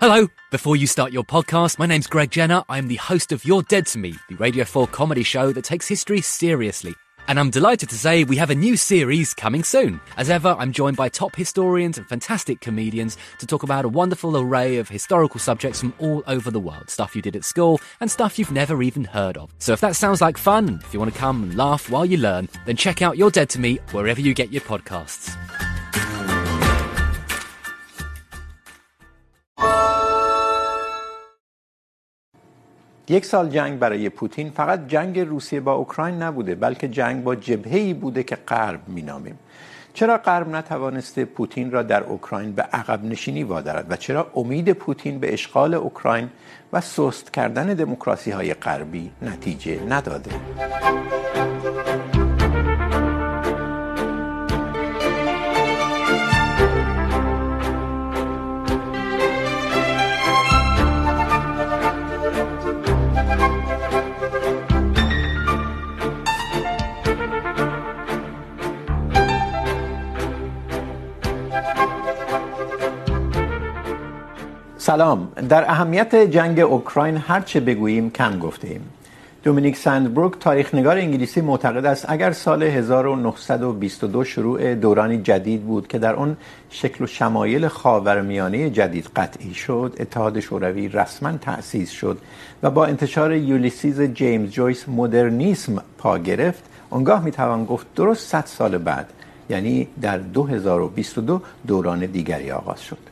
Hello. Before you start your podcast, my name's Greg Jenner. I am the host of You're Dead to Me, the Radio 4 comedy show that takes history seriously. And I'm delighted to say we have a new series coming soon. As ever, I'm joined by top historians and fantastic comedians to talk about a wonderful array of historical subjects from all over the world. Stuff you did at school and stuff you've never even heard of. So if that sounds like fun, if you want to come and laugh while you learn, then check out You're Dead to Me wherever you get your podcasts. یک سال جنگ برای Putin, فقط جنگ روسیه با اوکراین نبوده، بلکه جنگ با جبهه‌ای بوده که غرب می‌نامیم. چرا غرب نتوانسته پوتین را در اوکراین به عقب نشینی وادارد و چرا امید پوتین به اشغال اوکراین و سست کردن دموکراسی های غربی نتیجه نداده؟ سلام. در اهمیت جنگ اوکراین هر چه بگوییم کم گفته ایم دومینیک سندبروک تاریخ نگار انگلیسی، معتقد است اگر سال 1922 شروع دورانی جدید بود که در آن شکل و شمایل خاورمیانه جدید قطعی شد، اتحاد شوروی رسما تأسیس شد و با انتشار یولیسیز جیمز جویس مدرنیسم پا گرفت، آنگاه میتوان گفت درست 100 سال بعد یعنی در 2022 دوران دیگری آغاز شد.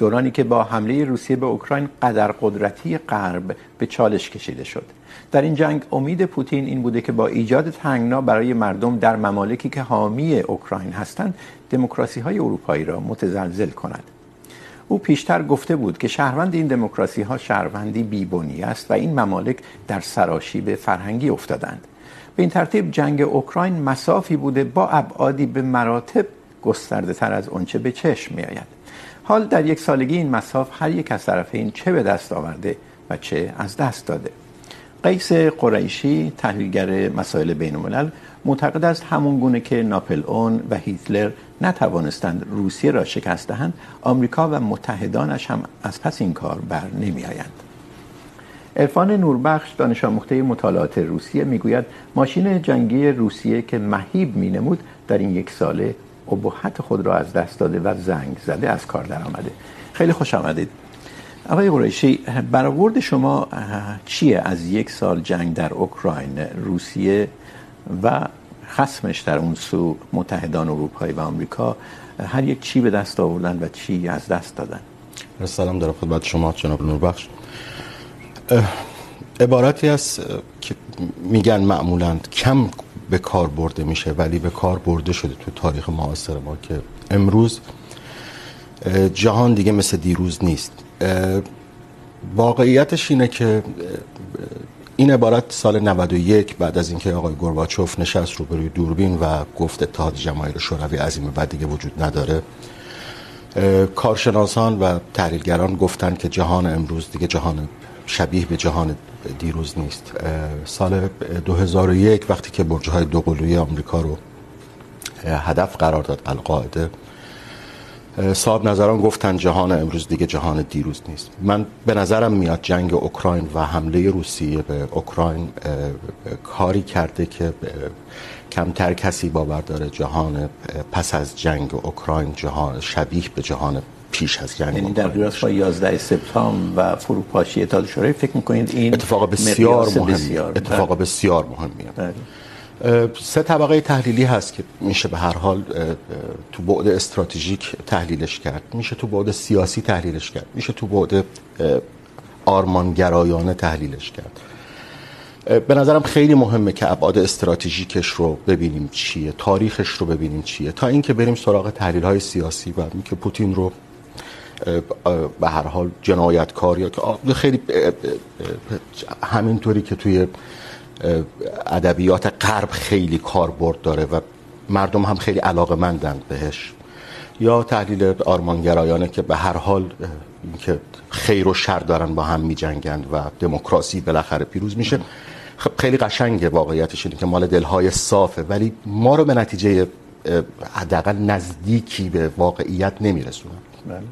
دورانی که با حمله روسیه به اوکراین قدر قدرتی غرب به چالش کشیده شد. در این جنگ امید پوتین این بوده که با ایجاد تنگنا برای مردم در ممالکی که حامی اوکراین هستند دموکراسی های اروپایی را متزلزل کند. او پیشتر گفته بود که شهروند این دموکراسی ها شهروندی بیبنی است و این ممالک در سراشیب فرهنگی افتادند. به این ترتیب جنگ اوکراین مسافی بوده با ابعادی به مراتب گسترده تر از آنچه به چشم می آید حال در یک سالگی این مساف هر یک از طرفین چه به دست آورده و چه از دست داده. قیس قریشی، تحلیلگر مسائل بین الملل معتقد است همون گونه که ناپل اون و هیتلر نتوانستند روسیه را شکست دهند، آمریکا و متحدانش هم از پس این کار بر نمی آیند عرفان نوربخش، دانش آموخته مطالعات روسیه، میگوید ماشین جنگی روسیه که مهیب مینمود در این یک ساله ابهت خود را از دست داده و زنگ زده از کار در آمده. خیلی خوش آمدید. آقای قریشی، برآورد شما چیه از یک سال جنگ در اوکراین؟ روسیه و خصمش در اون سو متحدان اروپایی و آمریکا هر یک چی به دست آوردن و چی از دست دادن؟ سلام دارم خدمت شما، جناب نوربخش. عبارتی است که میگن معمولا کم به کار برده میشه، ولی به کار برده شده تو تاریخ معاصر ما که امروز جهان دیگه مثل دیروز نیست. واقعیتش اینه که این عبارت سال 91 بعد از اینکه آقای گورباچوف نشست رو روی دوربین و گفت اتحاد جماهیر شوروی عظیم بعد دیگه وجود نداره کارشناسان و تحلیلگران گفتن که جهان امروز دیگه جهان شبیه به جهان دیروز نیست. سال 2001 وقتی که برج‌های دوقلوی آمریکا رو هدف قرار داد القاعده صاحب نظران گفتن جهان امروز دیگه جهان دیروز نیست. من به نظرم میاد جنگ اوکراین و حمله روسیه به اوکراین کاری کرده که کمتر کسی باور داره جهان پس از جنگ اوکراین جهان، شبیه به جهان پیش از جنگ یعنی در قیاس با 11 سپتامبر و فروپاشی اتحاد شوروی. فکر میکنید این اتفاق بسیار مهمیه. اتفاق بسیار مهمیه. سه طبقه تحلیلی هست که میشه به هر حال تو بعد استراتژیک تحلیلش کرد. میشه تو بعد سیاسی تحلیلش کرد. میشه تو بعد آرمانگرایانه تحلیلش کرد. به نظرم خیلی مهمه که ابعاد استراتژیکش رو ببینیم چیه تاریخش رو ببینیم چیه تا اینکه بریم سراغ تحلیل های سیاسی و اینکه پوتین رو به هر حال جنایتکار یا که خیلی همینطوری که توی ادبیات غرب خیلی کاربرد داره و مردم هم خیلی علاقه علاقمندند بهش. یا تحلیل آرمانگرایانه که به هر حال اینکه خیر و شر دارن با هم میجنگند و دموکراسی بالاخره پیروز میشه. خب، خیلی قشنگه واقعیتش اینه که مال دلهای صافه، ولی ما رو به نتیجه حداقل نزدیکی به واقعیت نمیرسونه. بله.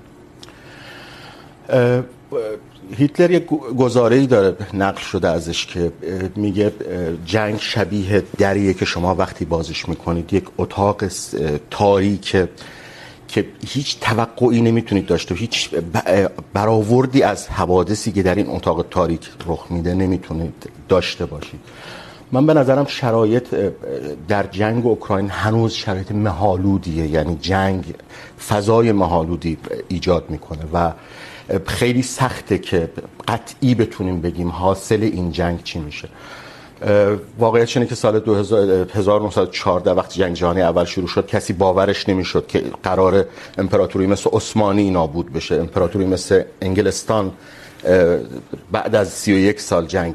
هیتلر یک گزاره ای داره، نقل شده ازش که میگه جنگ شبیه دریه که شما وقتی بازش میکنید، یک اتاق تاریک که هیچ توقعی نمیتونید داشته، هیچ برآوردی از حوادثی که در این اتاق تاریک رخ میده نمیتونید داشته باشید. من به نظرم شرایط در جنگ اوکراین هنوز شرایط مهالودیه یعنی جنگ فضای مهالودی ایجاد میکنه و خیلی سخته که قطعی بتونیم بگیم حاصل این جنگ چی میشه. واقعیت اینه که سال 1914 وقتی جنگ جهانی اول شروع شد، کسی باورش نمیشد که قرار امپراتوری مثل عثمانی نابود بشه. امپراتوری مثل انگلستان بعد از 31 سال جنگ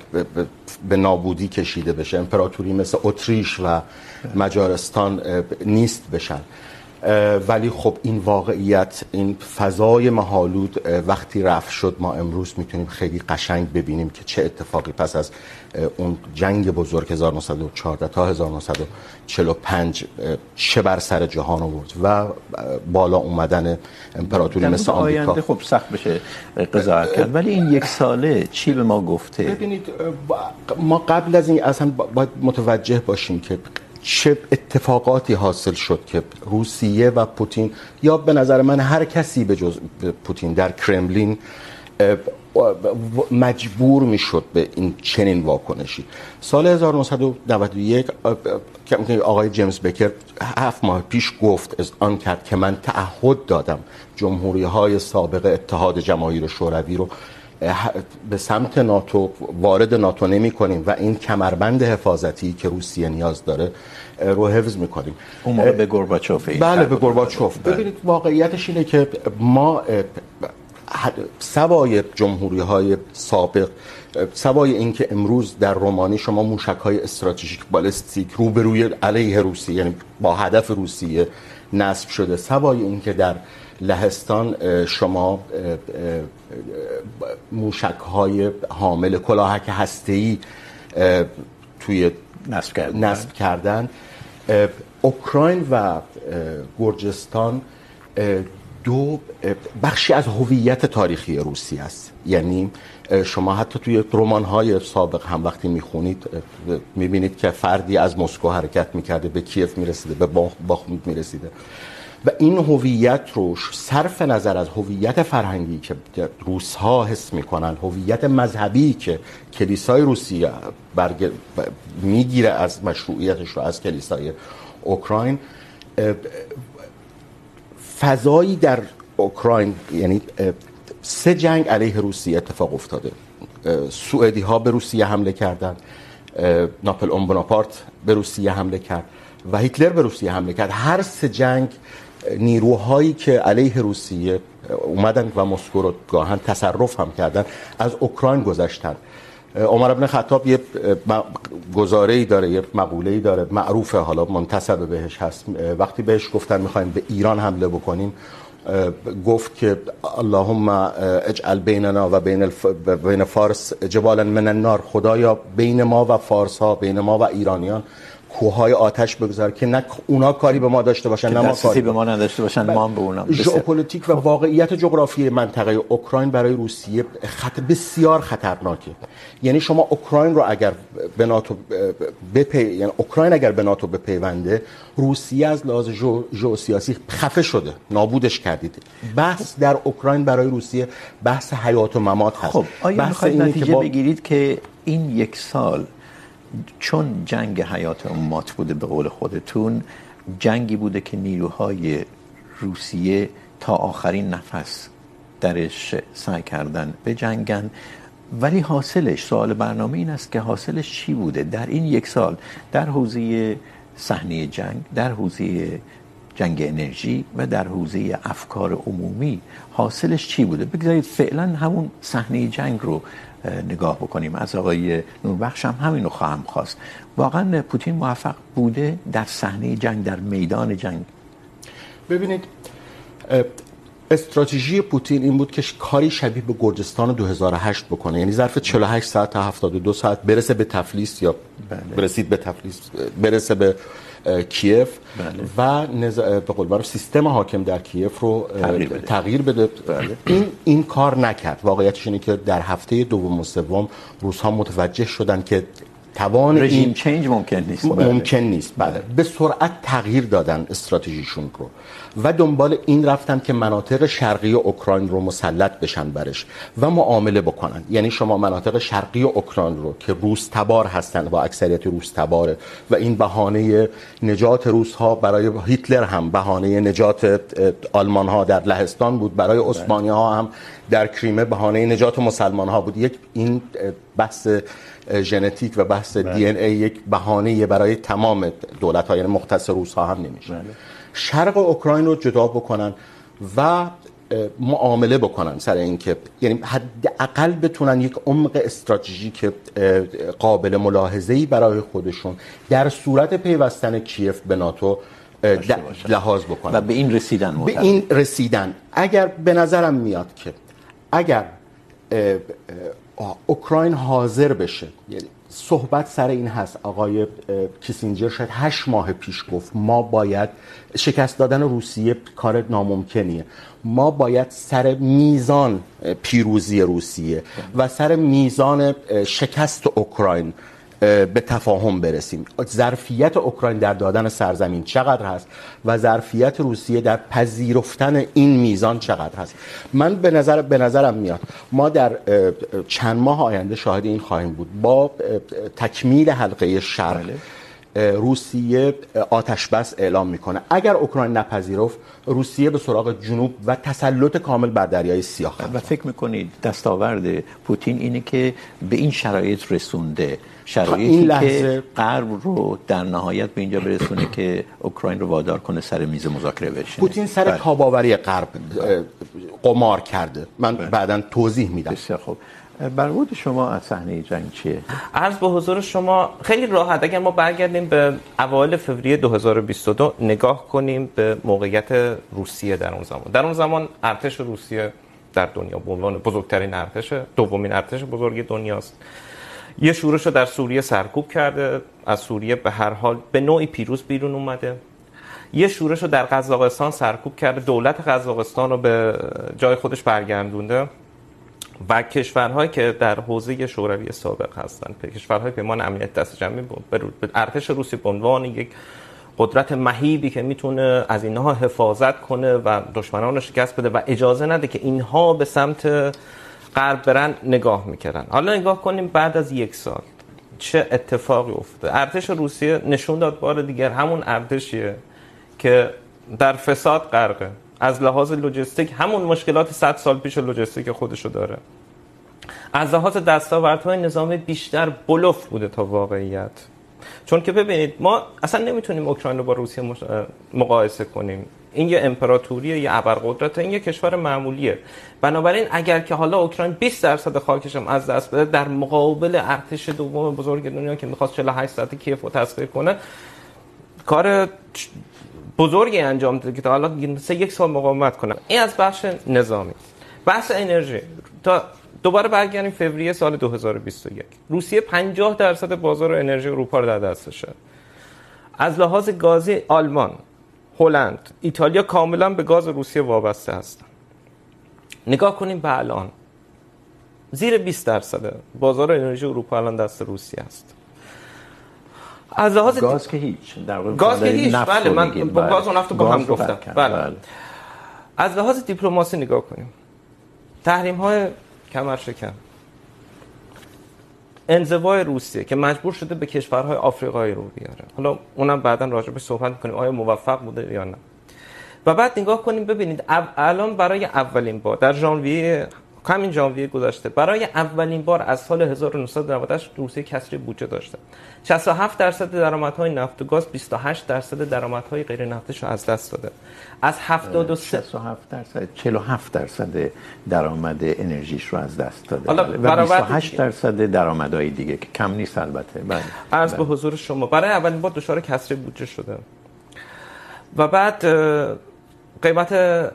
به نابودی کشیده بشه. امپراتوری مثل اتریش و مجارستان نیست بشن. ولی خب این واقعیت این فضای محالود وقتی رفت شد ما امروز میتونیم خیلی قشنگ ببینیم که چه اتفاقی پس از اون جنگ بزرگ 1914 تا 1945 چه بر سر جهان آورد و بالا اومدن امپراتوری مثل آمریکا. آینده خب سخت بشه قضاوت کرد ولی این یک ساله چی به ما گفته؟ ببینید ما قبل از این اصلا باید متوجه باشیم که چه اتفاقاتی حاصل شد که روسیه و پوتین یا به نظر من هر کسی به جز پوتین در کرملین مجبور میشد به این چنین واکنشی. سال 1991 آقای جیمز بکر هفت ماه پیش گفت از آن کرد که من تعهد دادم جمهوری های سابق اتحاد جماهیر شوروی رو به سمت ناتو وارد ناتو نمی کنیم و این کمربند حفاظتی که روسیه نیاز داره رو حفظ می کنیم اون موقع به گورباچوف بله به گورباچوف. ببینید واقعیتش اینه که ما سوای جمهوری های سابق سوای اینکه امروز در رومانی شما موشک های استراتژیک بالستیک روبروی علیه روسیه یعنی با هدف روسیه نصب شده سوای اینکه در لهستان شما موشک های حامل کلاهک هسته‌ای توی نصب کردن, نصب کردن. اوکراین و گرجستان دو بخشی از هویت تاریخی روسیه است. یعنی شما حتی توی رمان‌های سابق هم وقتی میخونید میبینید که فردی از مسکو حرکت میکرده به کیف میرسیده به باخمود میرسیده. و این هویت رو صرف نظر از هویت فرهنگی که روس ها حس میکنن، هویت مذهبی که کلیسای روسیه برگ... ب... میگیره از مشروعیتش رو از کلیسای اوکراین، فضایی در اوکراین یعنی سه جنگ علیه روسیه اتفاق افتاده. سوئدی ها به روسیه حمله کردن، ناپل اون بوناپارت به روسیه حمله کرد و هیتلر به روسیه حمله کرد. هر سه جنگ نیروهایی که علیه روسیه اومدن و مسکو رو گاهن تصرف هم کردن از اوکراین گذشتن. عمر ابن خطاب یه گزاره ای داره یه مقوله ای داره معروفه حالا منتسب بهش هست. وقتی بهش گفتن میخوایم به ایران حمله بکنیم گفت که اللهم اجعل بیننا و بین, الف... بین فارس جبالا من النار خدایا بین ما و فارس ها بین ما و ایرانیان کوههای آتش بگذار که نه اونا کاری به ما داشته باشن نه ما کاری به ما نداشته باشن ما هم به اونم ژئوپلیتیک و واقعیت جغرافیایی منطقه اوکراین برای روسیه خط بسیار خطرناکه. یعنی شما اوکراین رو اگر به ناتو بپی یعنی اوکراین اگر به ناتو بپیونده روسیه از لحاظ ژئوسیاسی خفه شده نابودش کردید. بحث در اوکراین برای روسیه بحث حیات و ممات هست. خب آیا میخواید نتیجه با... بگیرید که این یک سال چون جنگ حیات امت بوده به قول خودتون، جنگی بوده که نیروهای روسیه تا آخرین نفس درش سعی کردن به جنگن ولی حاصلش، سوال برنامه این است که حاصلش چی بوده؟ در این یک سال، در حوزه صحنه جنگ، در حوزه جنگ انرژی و در حوزه افکار عمومی، حاصلش چی بوده؟ بگذارید فعلا همون صحنه جنگ رو نگاه بکنیم. از آقای نوربخش هم همین رو خواهم خواست. واقعا پوتین موفق بوده در صحنه جنگ در میدان جنگ. ببینید استراتژی پوتین این بود که کاری شبیه به گرجستان 2008 بکنه. یعنی ظرف 48 ساعت تا 72 ساعت برسه به تفلیس یا. برسید به تفلیس برسه به کیف بله. و نز... به قول معروف سیستم حاکم در کیف رو تغییر بده, تغییر بده. بله. این این کار نکرد. واقعیتش اینه که در هفته دوم و سوم روزها متوجه شدن که توان رژیم این چنج ممکن نیست. ممکن نیست. بله. به سرعت تغییر دادن استراتژیشون رو. و دنبال این رفتن که مناطق شرقی اوکراین رو مسلط بشن برش و معامله بکنن. یعنی شما مناطق شرقی اوکراین رو که روس تبار هستن با اکثریت روس تباره و این بهانه نجات روس ها برای هیتلر هم بهانه نجات آلمان ها در لهستان بود برای عثمانی ها هم در کریمه بهانه نجات مسلمان ها بود. یک این بحث ژنتیک و بحث دی ان ای یک بهانه برای تمام دولت ها یعنی مختص روس ها هم نمیشه. شرق اوکراین رو جدا بکنن و معامله بکنن سر اینکه یعنی حداقل بتونن یک عمق استراتژیک قابل ملاحظه ای برای خودشون در صورت پیوستن کیف به ناتو لحاظ بکنن. و به این رسیدن به این رسیدن. اگر به نظرم میاد که اگر اوکراین حاضر بشه یعنی صحبت سر این هست. آقای کیسینجر شاید هشت ماه پیش گفت ما باید شکست دادن روسیه کار ناممکنیه. ما باید سر میزان پیروزی روسیه و سر میزان شکست اوکراین به تفاهم برسیم. ظرفیت اوکراین در دادن سرزمین چقدر هست و ظرفیت روسیه در پذیرفتن این میزان چقدر هست؟ من به نظر به نظرم میاد. ما در چند ماه آینده شاهد این خواهیم بود. با تکمیل حلقه شرق روسیه آتش بس اعلام میکنه. اگر اوکراین نپذیرفت روسیه به سراغ جنوب و تسلط کامل بر دریای سیاه و فکر میکنید دستاورد پوتین اینه که به این شرایط رسونده؟ شرایطی این لحظه که غرب رو در نهایت به اینجا برسونه که اوکراین رو وادار کنه سر میز مذاکره بشینه. پوتین سر کاباوری غرب قمار کرده. من بعدا توضیح میدم. بسیار خوب. برود شما از صحنه جنگ چیه؟ عرض به حضور شما خیلی راحت. اگر ما برگردیم به اوایل فوریه 2022 نگاه کنیم به موقعیت روسیه در اون زمان. در اون زمان ارتش روسیه در دنیا به عنوان بزرگترین ارتش دومین ارتش بزرگ دنیاست. یه شورش رو در سوریه سرکوب کرده، از سوریه به هر حال به نوعی پیروز بیرون اومده. یه شورش رو در قزاقستان سرکوب کرده، دولت قزاقستان رو به جای خودش برگردونده و کشورهایی که در حوزه شوروی سابق هستند کشورهای پیمان امنیت دست جمعی به ارتش روسی به عنوان یک قدرت مهیبی که میتونه از اینها حفاظت کنه و دشمنان رو شکست بده و اجازه نده که اینها به سمت غرب برن نگاه میکردن. حالا نگاه کنیم بعد از یک سال چه اتفاقی افتاده. ارتش روسیه نشون داد بار دیگر همون ارتشیه که در فساد غرقه. از لحاظ لوجستیک همون مشکلات 100 سال پیش لوجستیک خودشو داره. از لحاظ دستاوردهای نظامی بیشتر بلوف بوده تا واقعیت. چون که ببینید، ما اصلا نمیتونیم اوکراین رو با روسیه مقایسه کنیم. این یه امپراتوریه، یه ابرقدرت این یه کشور معمولیه. بنابراین اگر که حالا اوکراین 20 درصد خاکش هم از دست بده، در مقابل ارتش دوم بزرگ دنیا که میخواست 48 ساعت کیف رو تسخیر کنه، کار بزرگی انجام داده که تا حالا سه یک سال مقاومت کنه. این از بخش نظامی. بحث انرژی. تا دوباره برگردیم فوریه سال 2021 روسیه 50 درصد بازار انرژی اروپا رو در دستشه. از لحاظ گازی آلمان. هلند. ایتالیا کاملا به گاز روسیه وابسته هستن نگاه کنیم به الان. زیر 20 درصد. بازار انرژی اروپا الان دست روسیه است. از لحاظ گاز که هیچ. در گاز که هیچ. بله من با گاز و نفت با هم گفتم. بله. بله. از لحاظ دیپلماسی نگاه کنیم. تحریم های کمر شکن انزوای روسیه که مجبور شده به کشورهای آفریقایی رو بیاره. حالا اونم بعدا راجع به صحبت میکنیم، آیا موفق بوده یا نه. و بعد نگاه کنیم، ببینید الان برای اولین بار در ژانویه همین ژانویه گذشته. برای اولین بار از سال 1998 روسیه کسری بودجه داشته. 67 درصد درآمدهای نفت و گاز 28 درصد درآمدهای غیر نفتش رو از دست داده. از 73 67 درصد 47 درصد درآمد انرژیش رو از دست داده. حالا و 28 درصد درآمدهای دیگه که کم نیست البته. بله. عرض به حضور شما برای اولین بار دچار کسری بودجه شده. و بعد قیمت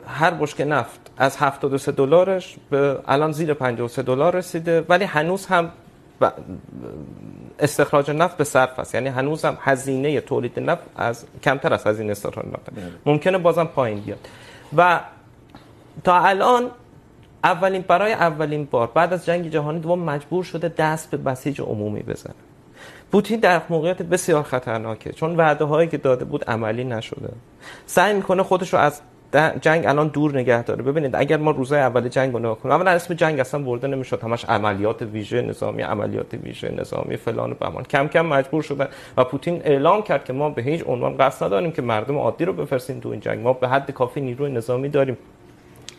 هر بشکه نفت از 73 دلارش به الان زیر 53 دلار رسیده. ولی هنوز هم استخراج نفت به صرف است. یعنی هنوز هم هزینه تولید نفت از کمتر از هزینه استخراج نفت. ممکنه بازم پایین بیاد. و تا الان اولین برای اولین بار بعد از جنگ جهانی دوم مجبور شده دست به بسیج عمومی بزنه. پوتین در موقعیت بسیار خطرناکه. چون وعده هایی که داده بود عملی نشده. سعی میکنه خودش رو از جنگ الان دور نگه داره. ببینید اگر ما روزای اول جنگ رو نگاه کنیم اولا اسم جنگ اصلا برده نمیشد. همش عملیات ویژه نظامی عملیات ویژه نظامی فلان و بهمان کم کم مجبور شدن. و پوتین اعلام کرد که ما به هیچ عنوان قصد نداریم که مردم عادی رو بفرستیم تو این جنگ. ما به حد کافی نیروی نظامی داریم.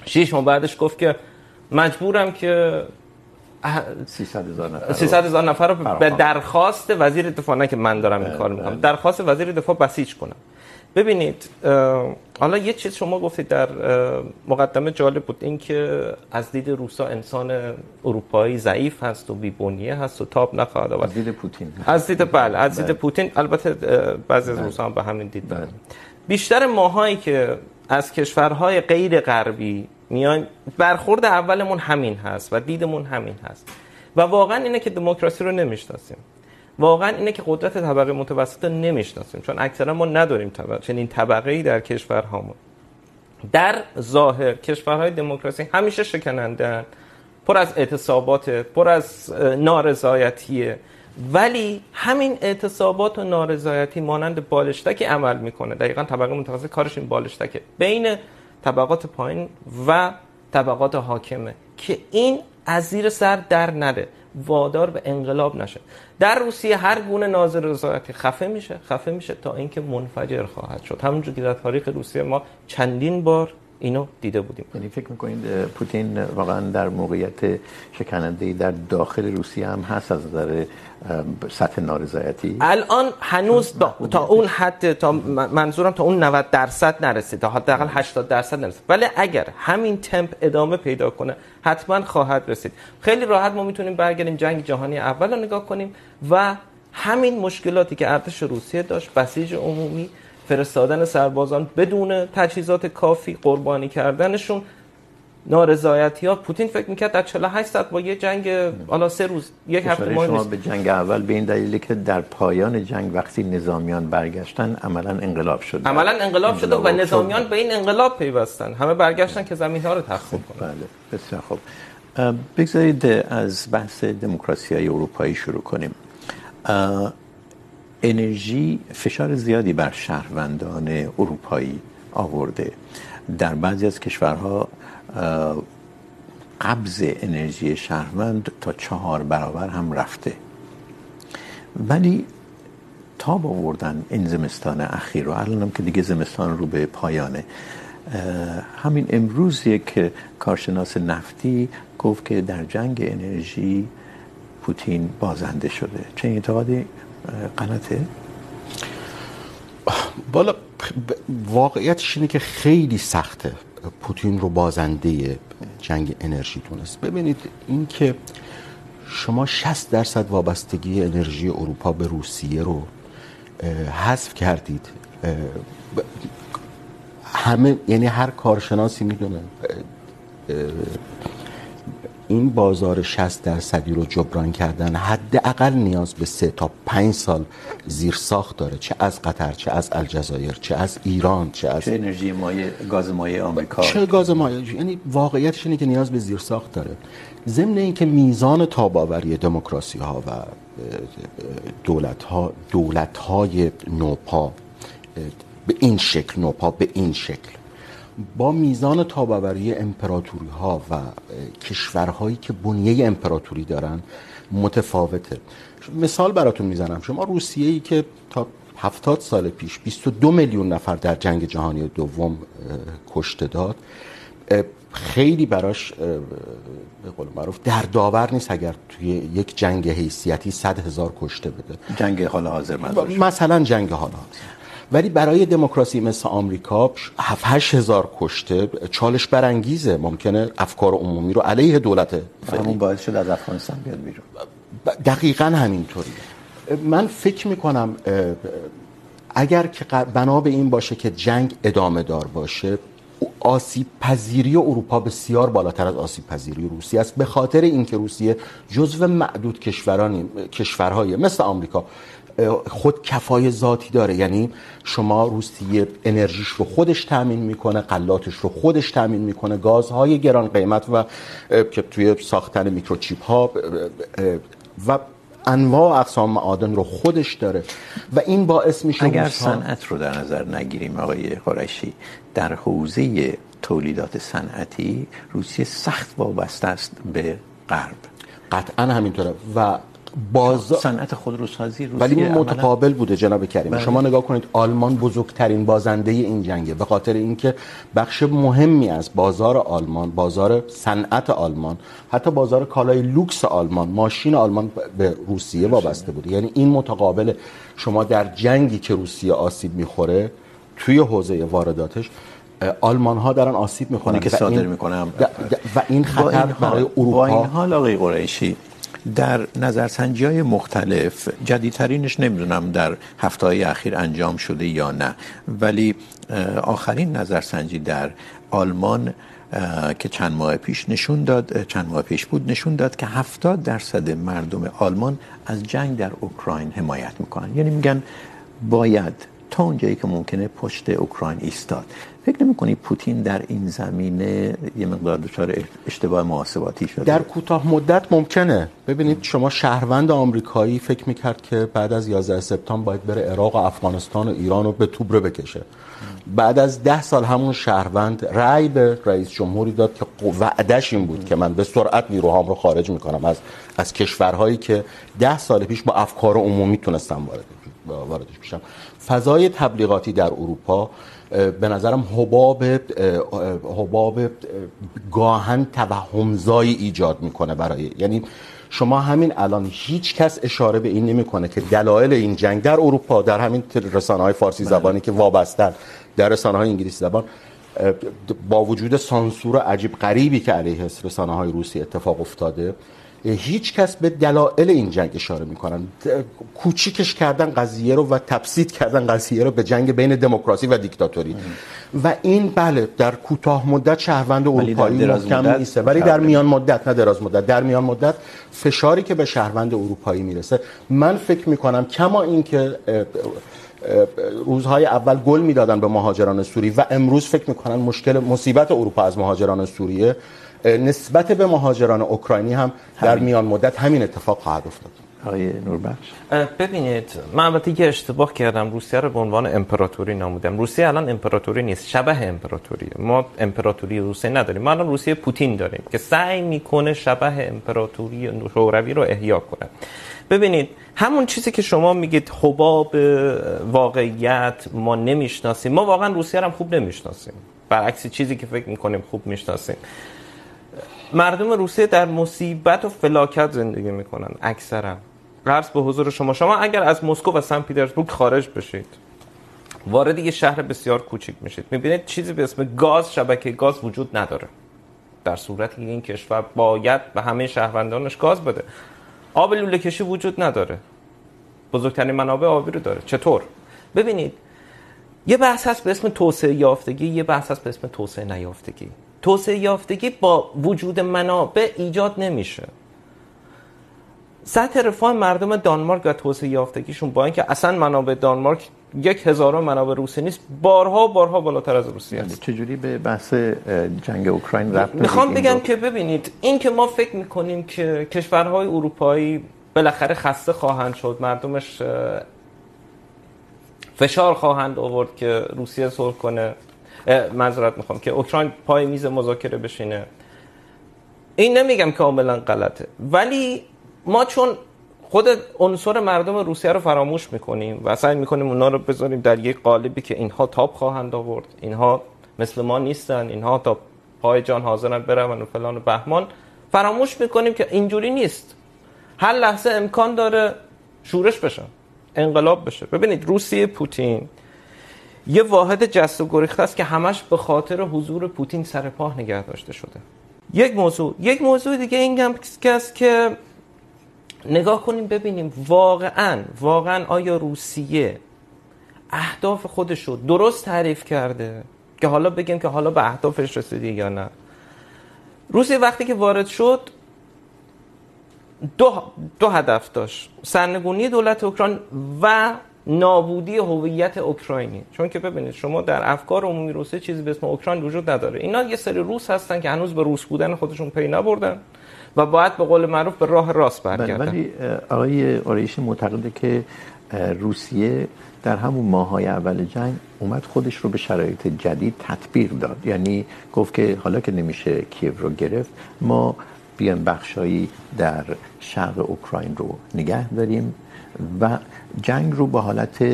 شش ماه بعدش گفت که مجبورم که 300 هزار نفر 300 هزار نفر رو به درخواست وزیر دفاع نه که من دارم این کار میکنم. درخواست وزیر دفاع بسیج کنم. ببینید حالا یه چیز شما گفتید در مقدمه جالب بود. این که از دید روسا انسان اروپایی ضعیف هست و بیبنیه هست و تاب نخواهد آورد. از دید پوتین. از دید بله از دید پوتین. البته بعضی از روسا هم به همین دید دارن. بیشتر ماهایی که از کشورهای غیر غربی میایم برخورد اولمون همین هست و دیدمون همین هست. و واقعا اینه که دموکراسی رو نمیشناسیم. واقعا اینه که قدرت طبقه متوسط رو نمیشناسیم، چون اکثرا ما نداریم طبقه، چنین طبقه ای در کشورهامون در ظاهر کشورهای دموکراسی همیشه شکننده پر از اعتصابات پر از نارضایتیه. ولی همین اعتصابات و نارضایتی مانند بالشتکی عمل میکنه. دقیقا طبقه متوسط کارش این بالشتکه. بین طبقات پایین و طبقات حاکمه که این از زیر سر در نره. وادار به انقلاب نشه. در روسیه هر گونه ناظر رضایتی خفه میشه خفه میشه تا اینکه منفجر خواهد شد. همونجور که در تاریخ روسیه ما چندین بار اینو دیده بودیم. یعنی فکر میکنید پوتین واقعا در موقعیت شکننده در داخل روسیه هم هست از نظر سطح نارضایتی؟ الان هنوز تا, تا اون حد تا منظورم تا اون 90 درصد نرسید تا حداقل 80 درصد نرسید. ولی اگر همین تمپ ادامه پیدا کنه حتما خواهد رسید. خیلی راحت ما میتونیم برگردیم جنگ جهانی اول رو نگاه کنیم و همین مشکلاتی که ارتش روسیه داشت بسیج عمومی فرستادن سربازان بدون تجهیزات کافی قربانی کردنشون نارضایتی ها پوتین فکر میکرد در 48 ساعت با یه جنگ حالا سه روز یک هفته ماه شما به جنگ اول به این دلیلی که در پایان جنگ وقتی نظامیان برگشتن عملا انقلاب شد. عملا انقلاب شد و نظامیان به این انقلاب پیوستن. همه برگشتن که زمین ها رو تخریب کنن. بله بسیار خوب. بگذارید از بحث دموکراسی های اروپایی شروع کنیم. انرژی فشار زیادی بر شهروندان اروپایی آورده. در بعضی از کشورها قبض انرژی شهروند تا چهار برابر هم رفته. ولی تاب آوردن این زمستان اخیر رو، الان هم که دیگه زمستان رو به پایانه. همین امروز یک کارشناس نفتی گفت که در جنگ انرژی پوتین بازنده شده. چه اعتقادی غلطه بالا، واقعیتش اینه که خیلی سخته. پوتین رو بازنده جنگ انرژی دونست ببینید این که شما 60 درصد وابستگی انرژی اروپا به روسیه رو حذف کردید. همه یعنی هر کارشناسی میدونه این بازار 60 درصدی رو جبران کردن حداقل نیاز به 3 تا 5 سال زیر ساخت داره چه از قطر چه از الجزایر چه از ایران چه از چه انرژی مایع گاز مایع آمریکا؟ چه گاز مایع؟ یعنی واقعیتش اینه که نیاز به زیر ساخت داره. ضمن اینکه میزان تاباوری دموکراسی ها و دولت ها دولت های نوپا به این شکل نوپا به این شکل. با میزان تاباوری امپراتوری ها و کشورهایی که بنیه امپراتوری دارن متفاوته. مثال براتون میزنم. شما روسیه ای که تا هفتاد سال پیش 22 میلیون نفر در جنگ جهانی دوم کشته داد خیلی براش به قول معروف در داور نیست اگر توی یک جنگ حیثیتی 100 هزار کشته بده. جنگ حال حاضر مثلا جنگ حال حاضر. ولی برای دموکراسی مثل آمریکا 7 هزار کشته چالش برانگیزه. ممکنه افکار عمومی رو علیه دولت همون باعث شد از افغانستان بیاد بیرون. دقیقا همینطوریه. من فکر میکنم اگر که بنا به این باشه که جنگ ادامه دار باشه آسیب پذیری اروپا بسیار بالاتر از آسیب پذیری روسیه است. به خاطر اینکه روسیه جزو معدود کشورانی کشورهای مثل آمریکا. خود کفای ذاتی داره. یعنی شما روسیه انرژیش رو خودش تامین میکنه قلاتش رو خودش تامین میکنه گازهای گران قیمت و که توی ساختن میکروچیپ ها و انواع اقسام معادن رو خودش داره. و این باعث میشه اگر صنعت رو در نظر نگیریم آقای قریشی در حوزه تولیدات صنعتی روسیه سخت وابسته است به غرب. قطعا همینطوره. و بازار صنعت خودروسازی روسیه ولی متقابل بوده جناب کریم. بله. شما نگاه کنید آلمان بزرگترین بازنده این جنگه. به خاطر اینکه بخش مهمی از بازار آلمان بازار صنعت آلمان حتی بازار کالای لوکس آلمان ماشین آلمان به روسیه وابسته بوده. یعنی این متقابل شما در جنگی که روسیه آسیب میخوره توی حوزه وارداتش آلمان ها دارن آسیب میخورن. که صادر میکنم و این خطر برای اروپا با این حال آقای قریشی در نظرسنجی های مختلف، جدیدترینش نمیدونم در هفته های اخیر انجام شده یا نه، ولی آخرین نظرسنجی در آلمان که چند ماه پیش نشون داد چند ماه پیش بود، نشون داد که 70 درصد مردم آلمان از جنگ در اوکراین حمایت میکنن. یعنی میگن باید تا اونجایی که ممکنه پشت اوکراین ایستاد. فکر نمی کنی پوتین در این زمینه یه مقدار دچار اشتباه محاسباتی شده؟ در کوتاه مدت ممکنه. ببینید شما شهروند آمریکایی فکر میکرد که بعد از 11 سپتامبر باید بره عراق و افغانستان و ایران رو به توبره بکشه. بعد از ده سال همون شهروند رأی به رئیس جمهوری داد که وعدش این بود که من به سرعت نیروهام رو خارج میکنم. از از کشورهایی که ده سال پیش با افکار عمومی تونستن وارد واردش بشن فضای تبلیغاتی در اروپا به نظرم حباب حباب گاهن توهمزایی ایجاد میکنه برای یعنی شما همین الان هیچ کس اشاره به این نمیکنه که دلایل این جنگ در اروپا در همین رسانه های فارسی زبانی که وابستن در رسانه های انگلیسی زبان با وجود سانسور عجیب غریبی که علیه رسانه های روسی اتفاق افتاده هیچ کس به دلایل این جنگ اشاره میکنن. کوچیکش کردن قضیه رو و تبسیط کردن قضیه رو به جنگ بین دموکراسی و دیکتاتوری. و این بله در کوتاه مدت شهروند اروپایی محکم نیسته ولی در میان مدت نه دراز مدت در میان مدت فشاری که به شهروند اروپایی میرسه. من فکر میکنم کما اینکه روزهای اول گل میدادن به مهاجران سوری و امروز فکر میکنن مشکل مصیبت اروپا از مهاجران سوریه. نسبت به مهاجران اوکراینی هم در میان مدت همین اتفاق خواهد افتاد. آقای نوربخش. ببینید من البته یه اشتباه کردم. روسیه رو به عنوان امپراتوری نامودم. روسیه الان امپراتوری نیست شبه امپراتوریه ما امپراتوری روسیه نداریم. ما الان روسیه پوتین داریم که سعی میکنه شبه امپراتوری شوروی رو احیا کنه. ببینید همون چیزی که شما میگید حباب واقعیت ما نمیشناسیم. ما واقعا روسیه رو هم خوب نمیشناسیم. برعکس چیزی که فکر میکنیم خوب میشناسیم. مردم روسیه در مصیبت و فلاکت زندگی میکنن، اکثرا. قرض به حضور شما شما اگر از مسکو و سن پیترزبورگ خارج بشید، وارد یه شهر بسیار کوچیک میشید، میبینید چیزی به اسم گاز شبکه گاز وجود نداره. در صورتی که این کشور باید به همه شهروندانش گاز بده. آب لوله کشی وجود نداره. بزرگترین منابع آبی رو داره. چطور؟ ببینید، یه بحث هست به اسم توسعه یافتگی، یه بحث هست به اسم توسعه نیافتگی. توسعه یافتگی با وجود منابع ایجاد نمیشه. سطح رفاه مردم دانمارک و توسعه یافتگیشون با اینکه اصلا منابع دانمارک یک هزارم منابع روسی نیست بارها بارها بالاتر از روسیه است. چجوری به بحث جنگ اوکراین رفت میخوام بگم که ببینید این که ما فکر میکنیم که کشورهای اروپایی بالاخره خسته خواهند شد مردمش فشار خواهند آورد که روسیه صلح کنه. E, معذرت میخوام که اوکراین پای میز مذاکره بشینه. این نمیگم کاملا غلطه، ولی ما چون خود عنصر مردم روسیه رو فراموش میکنیم و سعی میکنیم اونا رو بذاریم در یک قالبی که اینها تاب خواهند آورد، اینها مثل ما نیستن، اینها تا پای جان حاضرن برون و فلان و بهمان، فراموش میکنیم که اینجوری نیست. هر لحظه امکان داره شورش بشه، انقلاب بشه. ببینید، روسیه پوتین یه واحد جست و گریخته است که همش به خاطر حضور پوتین سر پا نگه داشته شده. یک موضوع یک موضوع دیگه این هم است که نگاه کنیم ببینیم واقعا واقعا آیا روسیه اهداف خودش رو درست تعریف کرده؟ که حالا بگیم که حالا به اهدافش رسیدی یا نه. روسیه وقتی که وارد شد دو, دو هدف داشت. سرنگونی دولت اوکراین و نابودی هویت اوکراینی. چون که ببینید شما در افکار عمومی روسیه چیزی به اسم اوکراین وجود نداره. اینا یه سری روس هستن که هنوز به روس بودن خودشون پی نبردن و باید به قول معروف به راه راست برگردن. ولی آقای اوریشی معتقده که روسیه در همون ماهای اول جنگ اومد خودش رو به شرایط جدید تطبیق داد. یعنی گفت که حالا که نمیشه کیف رو گرفت ما بیان بخشایی در شرق اوکراین رو نگه داریم و جنگ رو به حالت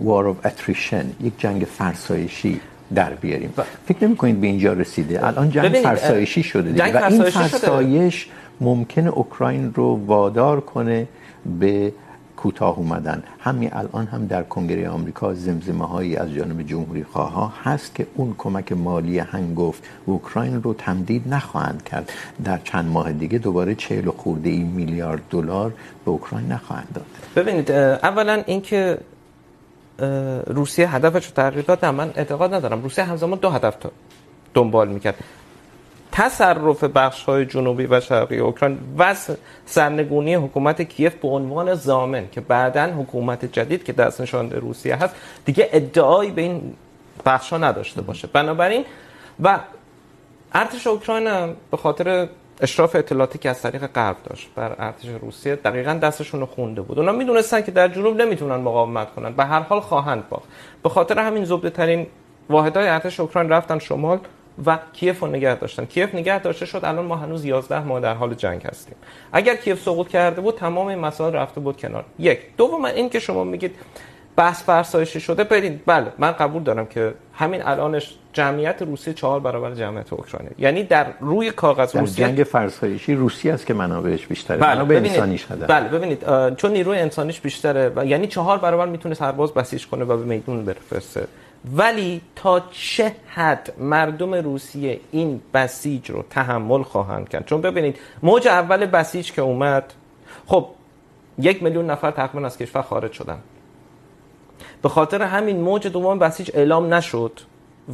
وار اف اتریشن یک جنگ فرسایشی در بیاریم. فکر نمی کنید به اینجا رسیده. الان جنگ فرسایشی شده دیگه. و این فرسایش ممکنه اوکراین رو وادار کنه به کوتاه اومدن. همین الان هم در کنگره آمریکا زمزمه هایی از جانب جمهوری خواه ها هست که اون کمک مالی هنگفت اوکراین رو تمدید نخواهند کرد. در چند ماه دیگه دوباره 40 خورده ای میلیارد دلار به اوکراین نخواهند داد. ببینید اولا اینکه روسیه هدفش رو تغییر داد. من اعتقاد ندارم. روسیه همزمان دو هدف دنبال میکرد. تصرف بخش های جنوبی و شرقی اوکراین و سرنگونی حکومت کیف به عنوان ضامن که بعدا حکومت جدید که دست نشانده روسیه هست، دیگه ادعایی به این بخش ها نداشته باشه. بنابراین و ارتش اوکراین هم به خاطر اشراف اطلاعاتی که از طریق غرب داشت بر ارتش روسیه، دقیقاً دستشون رو خونده بود. اونا میدونستن که در جنوب نمیتونن مقاومت کنن. به هر حال خواهند باخت. به خاطر همین زبده ترین واحدهای ارتش اوکراین رفتن شمال. و کیف رو نگه داشتن. کیف نگه داشته شد الان ما هنوز 11 ماه در حال جنگ هستیم. اگر کیف سقوط کرده بود تمام این مسائل رفته بود کنار. یک. دوم این که شما میگید بحث فرسایشی شده برید بله من قبول دارم که همین الانش جمعیت روسیه چهار برابر جمعیت اوکراینه. یعنی در روی کاغذ در روسیه جنگ فرسایشی روسیه است که منابعش بیشتره. بله منابع ببینید انسانیش هدف. بله ببینید چون نیروی انسانیش بیشتره و یعنی چهار برابر میتونه سرباز بسیج کنه و به میدون بفرسته ولی تا چه حد مردم روسیه این بسیج رو تحمل خواهند کرد؟ چون ببینید، موج اول بسیج که اومد، خب، یک میلیون نفر تقریباً از کشور خارج شدن. به خاطر همین موج دوم بسیج اعلام نشد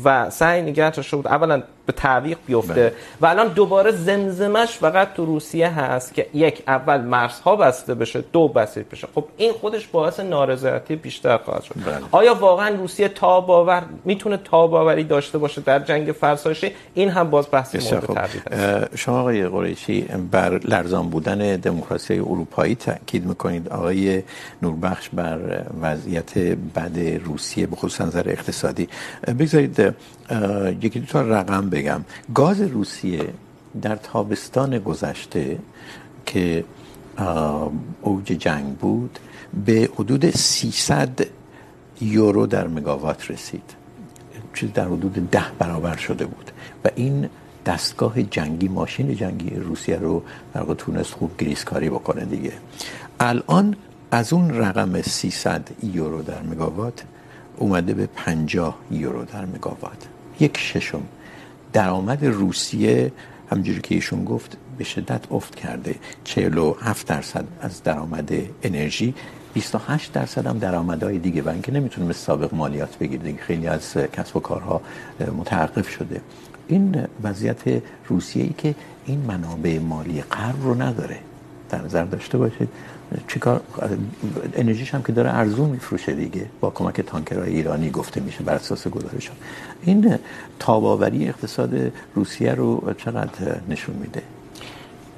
و سعی نگه شد اولا به تعویق بیفته. بله. و الان دوباره زمزمش فقط تو روسیه هست که یک اول مرزها بسته بشه دو بسیج بشه. خب این خودش باعث نارضایتی بیشتر خواهد شد. بله. آیا واقعا روسیه تاباور میتونه تاباوری داشته باشه در جنگ فرسایشی؟ این هم باز بحث مورد تردید است. شما آقای قریشی بر لرزان بودن دموکراسی اروپایی تاکید میکنید. آقای نوربخش بر وضعیت بد روسیه به خصوص نظر اقتصادی. بگذارید یکی دو تا رقم بگم. گاز روسیه در تابستان گذشته که اوج جنگ بود، به حدود 300 یورو در مگاوات رسید. چیز در حدود ده برابر شده بود. و این دستگاه جنگی، ماشین جنگی روسیه رو در واقع تونست خوب گریزکاری بکنه دیگه. الان از اون رقم 300 یورو در مگاوات اومده به 50 یورو در مگاوات. یک ششم. درآمد روسیه همجوری که ایشون گفت به شدت افت کرده. 47 درصد از درآمد انرژی 28 درصد هم درآمدهای دیگه و اینکه نمیتونه مثل سابق مالیات بگیره دیگه خیلی از کسب و کارها متوقف شده. این وضعیت روسیه ای که این منابع مالی غرب رو نداره. در نظر داشته باشید. چیکار انرژیش هم که داره ارزون میفروشه دیگه. با کمک تانکرهای ایرانی گفته میشه بر اساس گزارش این تاباوری اقتصاد روسیه رو چقدر نشون میده؟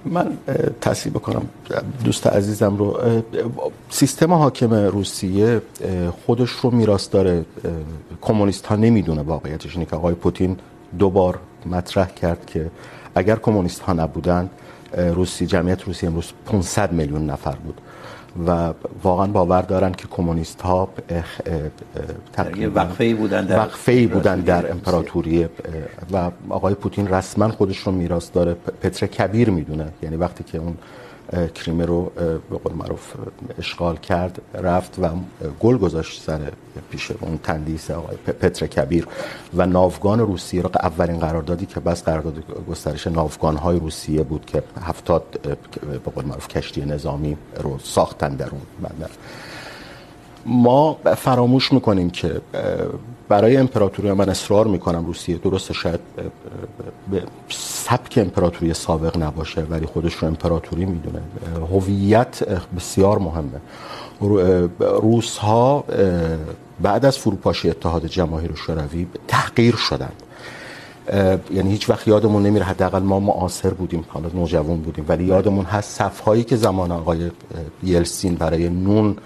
من تصحیح بکنم. دوست عزیزم رو سیستم حاکم روسیه خودش رو میراث داره. کمونیست ها نمیدونه واقعیتش اینه که آقای پوتین دو بار مطرح کرد که اگر کمونیست ها نبودند روسی جمعیت روسیه امروز 500 میلیون نفر بود و واقعا باور دارن که کمونیست ها وقفه ای بودن در وقفه ای بودن در امپراتوری و آقای پوتین رسما خودش رو میراث داره. پتر کبیر میدونه. یعنی وقتی که اون کریمه رو به قول معروف اشغال کرد، رفت و گل گذاشت سر پیش اون تندیس آقای پتر کبیر و ناوگان روسیه رو، اولین قراردادی که بس قرارداد گسترش ناوگان های روسیه بود که هفتاد به قول معروف کشتی نظامی رو ساختن در اون بندر. ما فراموش میکنیم که برای امپراتوری من اصرار میکنم روسیه. درسته شاید به سبک امپراتوری سابق نباشه ولی خودش رو امپراتوری میدونه. هویت بسیار مهمه. روس ها بعد از فروپاشی اتحاد جماهیر شوروی تحقیر شدند. یعنی هیچ وقت یادمون نمیره حداقل ما معاصر بودیم حالا نوجوان بودیم ولی یادمون هست صفهایی که زمان آقای یلسین برای نون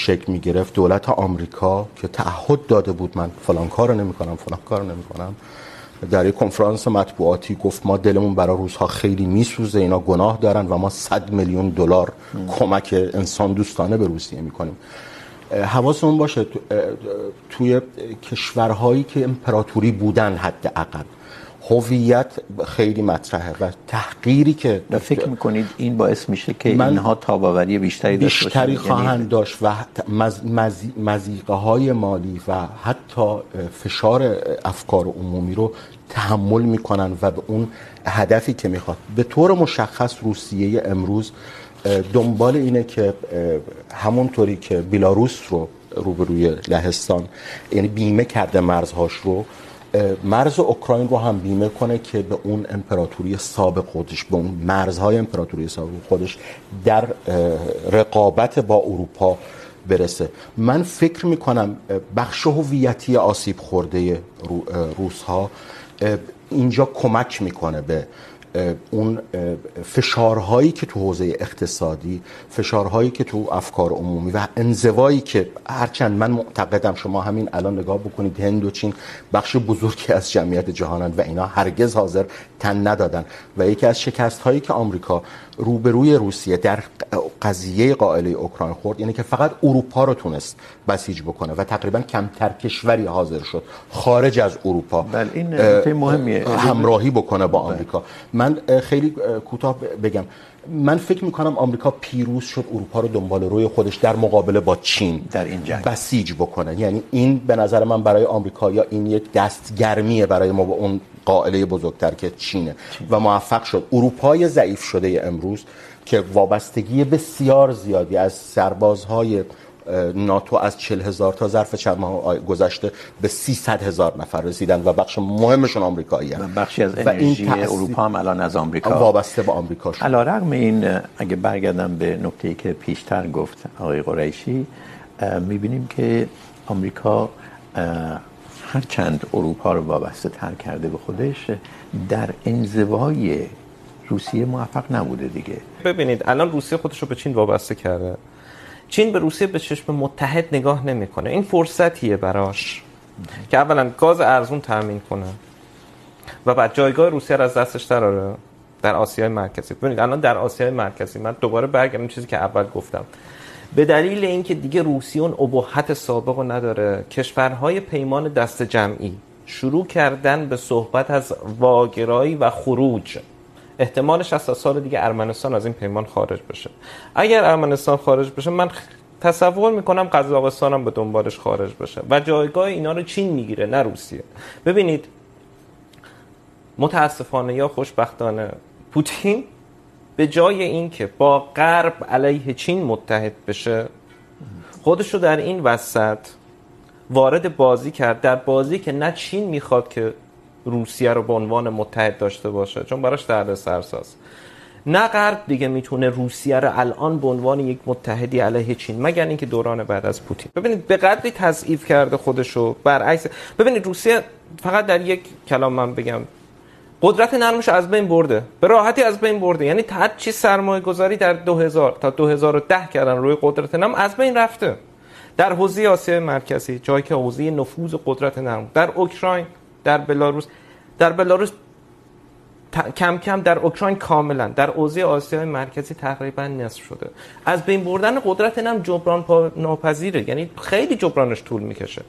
شکل می گرفت دولت آمریکا که تعهد داده بود من فلان کارو نمیکنم، فلان کارو نمیکنم. در یک کنفرانس مطبوعاتی گفت ما دلمون برای روزها خیلی میسوزه، اینا گناه دارن و ما 100 میلیون دلار کمک انسان دوستانه به روسیه میکنیم. حواسمون باشه توی کشورهایی که امپراتوری بودن حد عقب هویت خیلی مطرحه و تحقیری که و فکر میکنید این باعث میشه که اینها تاباوری بیشتری داشته باشن؟ بیشتری خواهند داشت و مز... مز... مزیقه های مالی و حتی فشار افکار عمومی رو تحمل میکنن و به اون هدفی که میخواد. به طور مشخص روسیه امروز دنبال اینه که همونطوری که بیلاروس رو روبروی لهستان یعنی بیمه کرده مرزهاش رو مرز اوکراین رو هم بیمه کنه که به اون امپراتوری سابق خودش، به اون مرزهای امپراتوری سابق خودش در رقابت با اروپا برسه. من فکر میکنم بخش هویتی آسیب خورده روس ها اینجا کمک میکنه به اون فشارهایی که تو حوزه اقتصادی، فشارهایی که تو افکار عمومی و انزوایی که هرچند من معتقدم، شما همین الان نگاه بکنید، هند و چین بخش بزرگی از جمعیت جهانند و اینا هرگز حاضر تن ندادن. و یکی از شکست هایی که آمریکا روبروی روسیه در قضیه قائله اوکراین خورد یعنی که فقط اروپا رو تونست بسیج بکنه و تقریباً کمتر کشوری حاضر شد خارج از اروپا بله این نکته مهمیه. همراهی بکنه با آمریکا. من خیلی کوتاه بگم. من فکر میکنم آمریکا پیروز شد اروپا رو دنبال روی خودش در مقابله با چین در این جنگ. بسیج بکنه. یعنی این به نظر من برای آمریکا یا این یک دستگرمیه برای ما با اون قائله بزرگتر که چینه چین. و موفق شد. اروپای ضعیف شده امروز که وابستگی بسیار زیادی از سربازهای ناتو از 40 هزار تا ظرف چند ماه گذشته به 300 هزار نفر رسیدن و بخش مهمشون آمریکایی هستند بخشی از انرژی اروپا هم الان از آمریکا. وابسته به آمریکا شد. علی رغم این اگه برگردم به نکته‌ای که پیشتر گفت آقای قریشی می‌بینیم که آمریکا هر چند اروپا رو وابسته تر کرده به خودش، در انزوای روسیه موفق نبوده دیگه. ببینید، الان روسیه خودش رو به چین وابسته کرده. چین به روسیه به چشم متحد نگاه نمیکنه. این فرصتیه براش که اولا گاز ارزون تامین کنه و بعد جایگاه روسیه رو از دستش دراره در آسیای مرکزی. ببینید، الان در آسیای مرکزی من دوباره برگردم چیزی که اول گفتم. به دلیل اینکه دیگه روسیه اون ابهت سابق رو نداره. کشورهای پیمان دست جمعی شروع کردن به صحبت از واگرایی و خروج. احتمال 60 سال دیگه ارمنستان از این پیمان خارج بشه. اگر ارمنستان خارج بشه، من تصور میکنم قزاقستان هم به دنبالش خارج بشه و جایگاه اینا رو چین میگیره، نه روسیه. ببینید، متاسفانه یا خوشبختانه، پوتین به جای اینکه با غرب علیه چین متحد بشه خودش رو در این وسط وارد بازی کرد، در بازی که نه چین میخواد که روسیه رو به عنوان متحد داشته باشه، چون براش درد سرساز نه غرب دیگه میتونه روسیه رو الان به عنوان یک متحدی علیه چین، مگر اینکه دوران بعد از پوتین. ببینید، به قدری تضعیف کرده خودشو برعکس. ببینید، روسیه فقط در یک کلام من بگم. قدرت نرمش از بین برده. به راحتی از بین برده. یعنی هر چی سرمایه گذاری در 2000 تا 2010 کردن روی قدرت نرم از بین رفته. در حوزه آسیای مرکزی، جایی که حوزه نفوذ قدرت نرم. در اوکراین، در بلاروس در بلاروس ت... کم کم در اوکراین کاملا. در حوزه آسیای مرکزی تقریباً نصف شده. از بین بردن قدرت نم جبران پا... ناپذیره. یعنی خیلی جبرانش طول میکشه.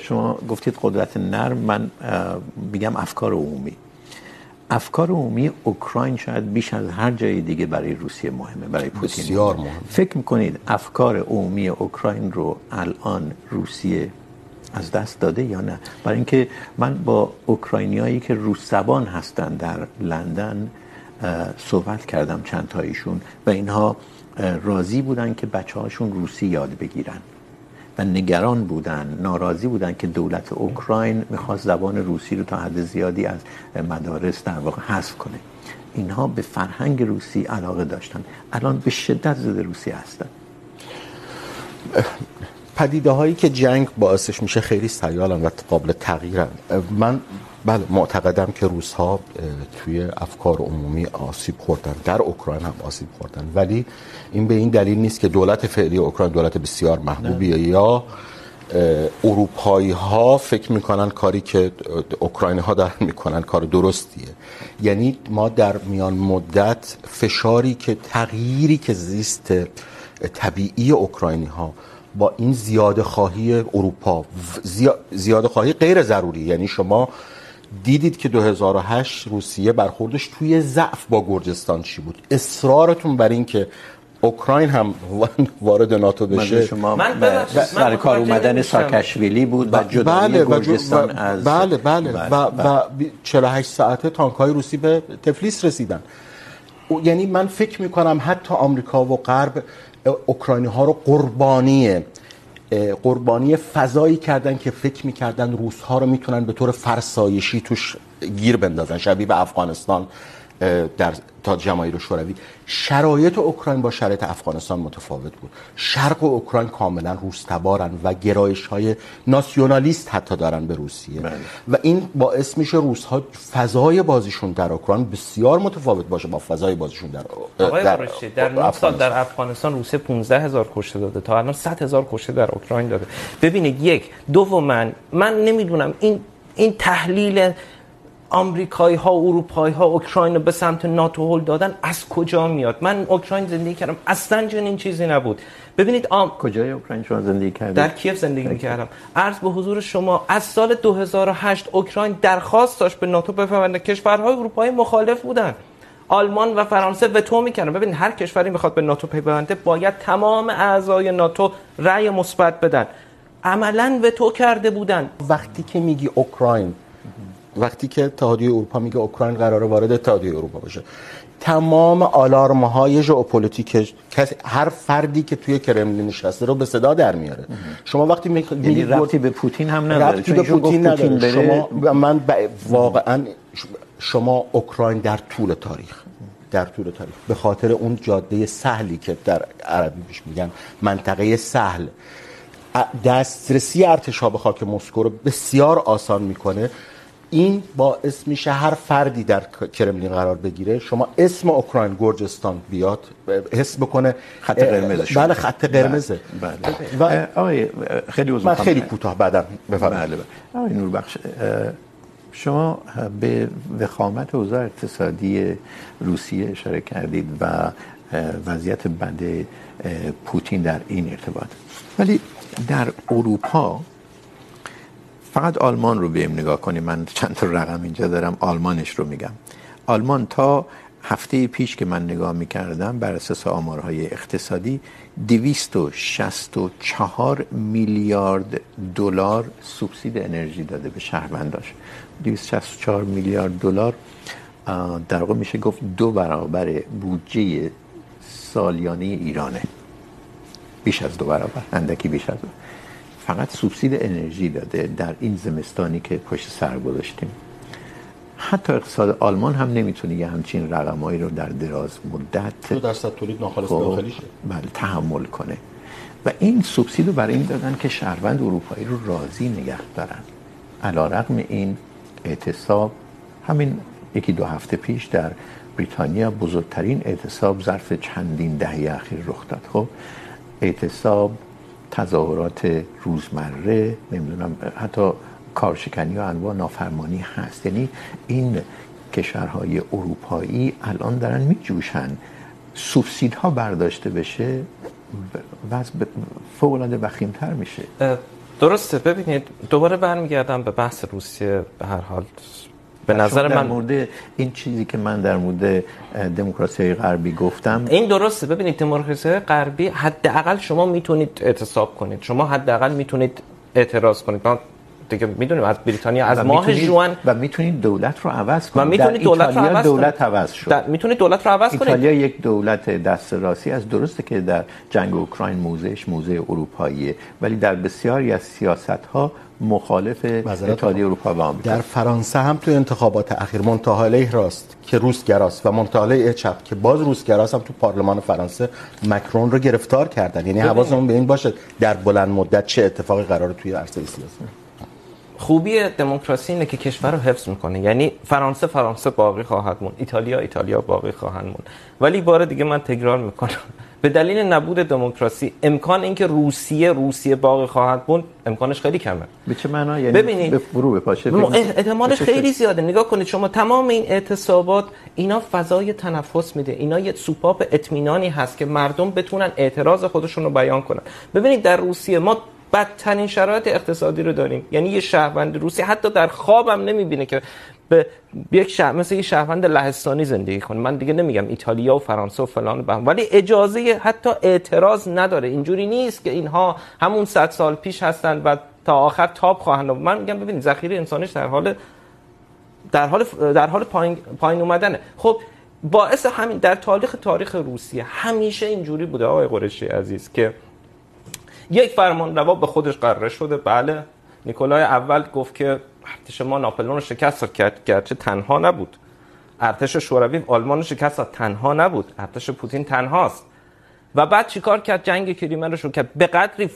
شما گفتید قدرت نرم، من میگم افکار عمومی. افکار عمومی اوکراین شاید بیش از هر جای دیگه برای روسیه مهمه برای پوتین. بسیار مهمه فکر میکنید افکار عمومی اوکراین رو الان روسیه از دست داده یا نه؟ برای اینکه من با اوکراینیایی که روس زبان هستن در لندن صحبت کردم چند تایشون و اینها راضی بودن که بچه هاشون روسی یاد بگیرن. و نگران بودن، ناراضی بودن که دولت اوکراین میخواست زبان روسی رو تا حد زیادی از مدارس در واقع حذف کنه. اینها به فرهنگ روسی علاقه داشتن. الان به شدت ضد روسی هستن. پدیده هایی که جنگ باعثش میشه خیلی سیالن و قابل تغییرن. من بله معتقدم که روس ها توی افکار عمومی آسیب خوردن. در اوکراین هم آسیب خوردن. ولی این به این دلیل نیست که دولت فعلی اوکراین دولت بسیار محبوبیه. یا اروپایی ها فکر میکنن کاری که اوکراینی ها دارن میکنن کار درستیه. یعنی ما در میان مدت فشاری که تغییری که زیست طبیعی اوکراینی ها با این زیاده خواهی اروپا. زیاده خواهی غیر ضروری. یعنی شما دیدید که 2008 روسیه برخوردش توی ضعف با گرجستان چی بود. اصرارتون بر این که اوکراین هم وارد ناتو بشه. شما سر کار اومدن ساکشویلی بود و جدایی گرجستان از بله بله و, و 48 ساعته تانک های روسی به تفلیس رسیدن. یعنی من فکر میکنم حتی آمریکا و غرب اوکراینی ها رو قربانی قربانی فضایی کردن که فکر میکردن روس ها رو میتونن به طور فرسایشی توش گیر بندازن، شبیه به افغانستان. در تا جماهیر شوروی. شرایط اوکراین با شرایط افغانستان متفاوت بود. شرق اوکراین کاملا روس تبارن و گرایش های ناسیونالیست حتی دارن به روسیه. بله. و این باعث میشه روس ها فضای بازیشون در اوکراین بسیار متفاوت باشه با فضای بازیشون در آقای در, در 9 سال در افغانستان روسیه 15 هزار کشته داده تا الان 100 هزار کشته در اوکراین داده. ببینید یک. دوم من نمیدونم این این تحلیل آمریکایی ها اروپایی ها اوکراین رو به سمت ناتو هل دادن از کجا میاد؟ من اوکراین زندگی کردم اصلا چنین چیزی نبود. ببینید آم... کجای اوکراین شما زندگی کردید؟ در کیف زندگی میکردم عرض به حضور شما از سال 2008 اوکراین درخواست داشت به ناتو بپیونده کشورهای اروپایی مخالف بودن. آلمان و فرانسه وتو میکنن ببین هر کشوری میخواد به ناتو پیونده باید تمام اعضای ناتو رأی مثبت بدن. عملا وتو کرده بودن. وقتی که میگی اوکراین وقتی که اتحادیه اروپا میگه اوکراین قراره وارد اتحادیه اروپا بشه. تمام آلارم های ژئوپلیتیک هر فردی که توی کرملین نشسته رو به صدا در میاره. شما وقتی می یعنی ربطی به پوتین هم نداره. ربطی به پوتین نداره. شما من واقعا شما اوکراین در طول تاریخ در طول تاریخ. به خاطر اون جاده سهلی که در عربی بهش میگن منطقه سهل. دسترسی ارتش ها به خاک مسکو رو بسیار آسان میکنه. این باعث میشه هر فردی در کرملین قرار بگیره. شما اسم اوکراین گرجستان بیاد حس بکنه. خط قرمز بله خط قرمزه. بله. و آقای خیلی من خیلی کوتاه بعدم بفرمایید. بله آقای نوربخش شما به وخامت اوضاع اقتصادی روسیه اشاره کردید و وضعیت بد پوتین در این ارتباط. ولی در اروپا فقط آلمان رو بیم نگاه کنیم. من چند تا رقم اینجا دارم، آلمانش رو میگم. آلمان تا هفته پیش که من نگاه میکردم بر اساس آمارهای اقتصادی دویست و شست و چهار میلیارد دلار سوبسید انرژی داده به شهرونداش. دویست شست و چهار میلیارد دلار در واقع میشه گفت دو برابر بودجه سالیانه ایرانه. بیش از دو برابر، اندکی بیش از دو. برابر. فقط سوبسید انرژی داده در این زمستانی که پشت سر گذاشتیم. حتی اقتصاد آلمان هم نمیتونه یه همچین رقمایی رو در دراز مدت دو درصد تولید ناخالص داخلیشه بله تحمل کنه. و این سوبسید رو برای این دادن که شهروند اروپایی رو راضی نگه دارن. علیرغم این اعتصاب همین یکی دو هفته پیش در بریتانیا بزرگترین اعتصاب ظرف چندین دهه اخیر رخ داد. خب اعتصاب تظاهرات روزمره، نمیدونم، حتی کارشکنی و انواع نافرمانی هست. یعنی این کشورهای اروپایی الان دارن میجوشن. سوبسیدها برداشته بشه وضع فوق العاده وخیمتر میشه. درسته. ببینید، دوباره برمیگردم به بحث روسیه به هر حال. به نظر من در مورد این چیزی که من در مورد دموکراسی غربی گفتم. این درسته. ببینید دموکراسی غربی حداقل شما میتونید اعتصاب کنید. شما حداقل میتونید اعتراض کنید. من دیگه میدونیم از بریتانیا از ماه جوان و میتونید دولت رو عوض کنید. و میتونید دولت رو عوض دولت عوض شد. میتونید دولت رو عوض کنید. ایتالیا یک دولت دست راستی از درسته که در جنگ اوکراین موزش موزه اروپاییه ولی در بسیاری از سیاست ها مخالف اتحادیه اروپا و آمریکا. در فرانسه هم تو انتخابات اخیر منتهاله راست که روسگراست و منتهاله چپ که باز روسگراست هم تو پارلمان فرانسه مکرون رو گرفتار کردن. یعنی حواسمون به این باشه در بلند مدت چه اتفاقی قراره توی عرصه سیاسی. خوبی دموکراسی اینه که کشور رو حفظ میکنه. یعنی فرانسه فرانسه باقی خواهد موند. ایتالیا ایتالیا باقی خواهند موند. ولی بار دیگه من تکرار میکنم. به دلیل نبود دموکراسی امکان اینکه روسیه روسیه باقی خواهد موند امکانش خیلی کمه. به چه معنا؟ یعنی ببینید. به فرو بپاشه احتمالش خیلی زیاده. نگاه کنید شما تمام این اعتصابات اینا فضای تنفس میده. اینا یه سوپاپ اطمینانی هست که مردم بتونن اعتراض خودشون رو بیان کنن. ببینید در روسیه ما بدترین شرایط اقتصادی رو داریم. یعنی یه شهروند روسی حتی در خوابم نمیبینه که به یک شهر مثل یه شهروند لهستانی زندگی کنه. من دیگه نمیگم ایتالیا و فرانسه و فلان بهم. ولی اجازه حتی اعتراض نداره. اینجوری نیست که اینها همون 100 سال پیش هستن و تا آخر تاب خواهند من میگم ببینید، ذخیره انسانیش در حال در حال در حال پایین پایین اومدنه. خب، باعث همین در تاریخ تاریخ روسیه همیشه اینجوری بوده آقای قریشی عزیز که یک فرمان روا به خودش قراره شده. بله. نیکولای اول گفت که ارتش ما ناپلئون رو شکست کرد، گرچه تنها نبود. ارتش شوروی آلمان رو شکست تنها نبود. ارتش پوتین تنهاست. و بعد چیکار کرد؟ جنگ کریمه رو شروع کرد. به قدری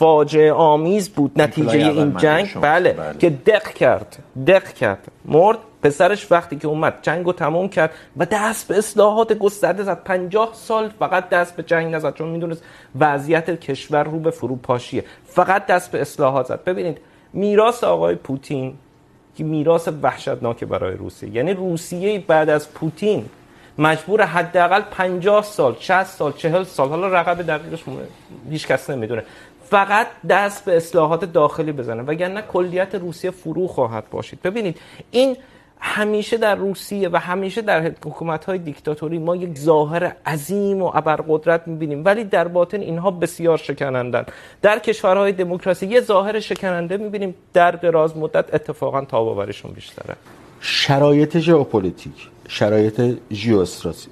فاجعه آمیز بود نتیجه این جنگ؟ بله, بله. که دق کرد دق کرد. مرد پسرش وقتی که اومد جنگ رو تموم کرد و دست به اصلاحات گسترده زد. پنجاه سال فقط دست به جنگ نزد چون میدونست وضعیت کشور رو به فروپاشیه. فقط دست به اصلاحات زد. ببینید میراث آقای پوتین که میراث وحشتناک برای روسیه. یعنی روسیه بعد از پوتین مجبور حداقل 50 سال 60 سال 40 سال حالا رقم دقیقش هیچ کس نمیدونه. فقط دست به اصلاحات داخلی بزنه. وگرنه کلیت روسیه فرو خواهد باشید ببینید، این همیشه در روسیه و همیشه در حکومت های دیکتاتوری ما یک ظاهر عظیم و ابرقدرت میبینیم. ولی در باطن اینها بسیار شکنندن در کشورهای دموکراسی یه ظاهر شکننده میبینیم. در دراز مدت اتفاقا تاباوریشون بیشتره. شرایط ژئوپلیتیک، شرایط ژئو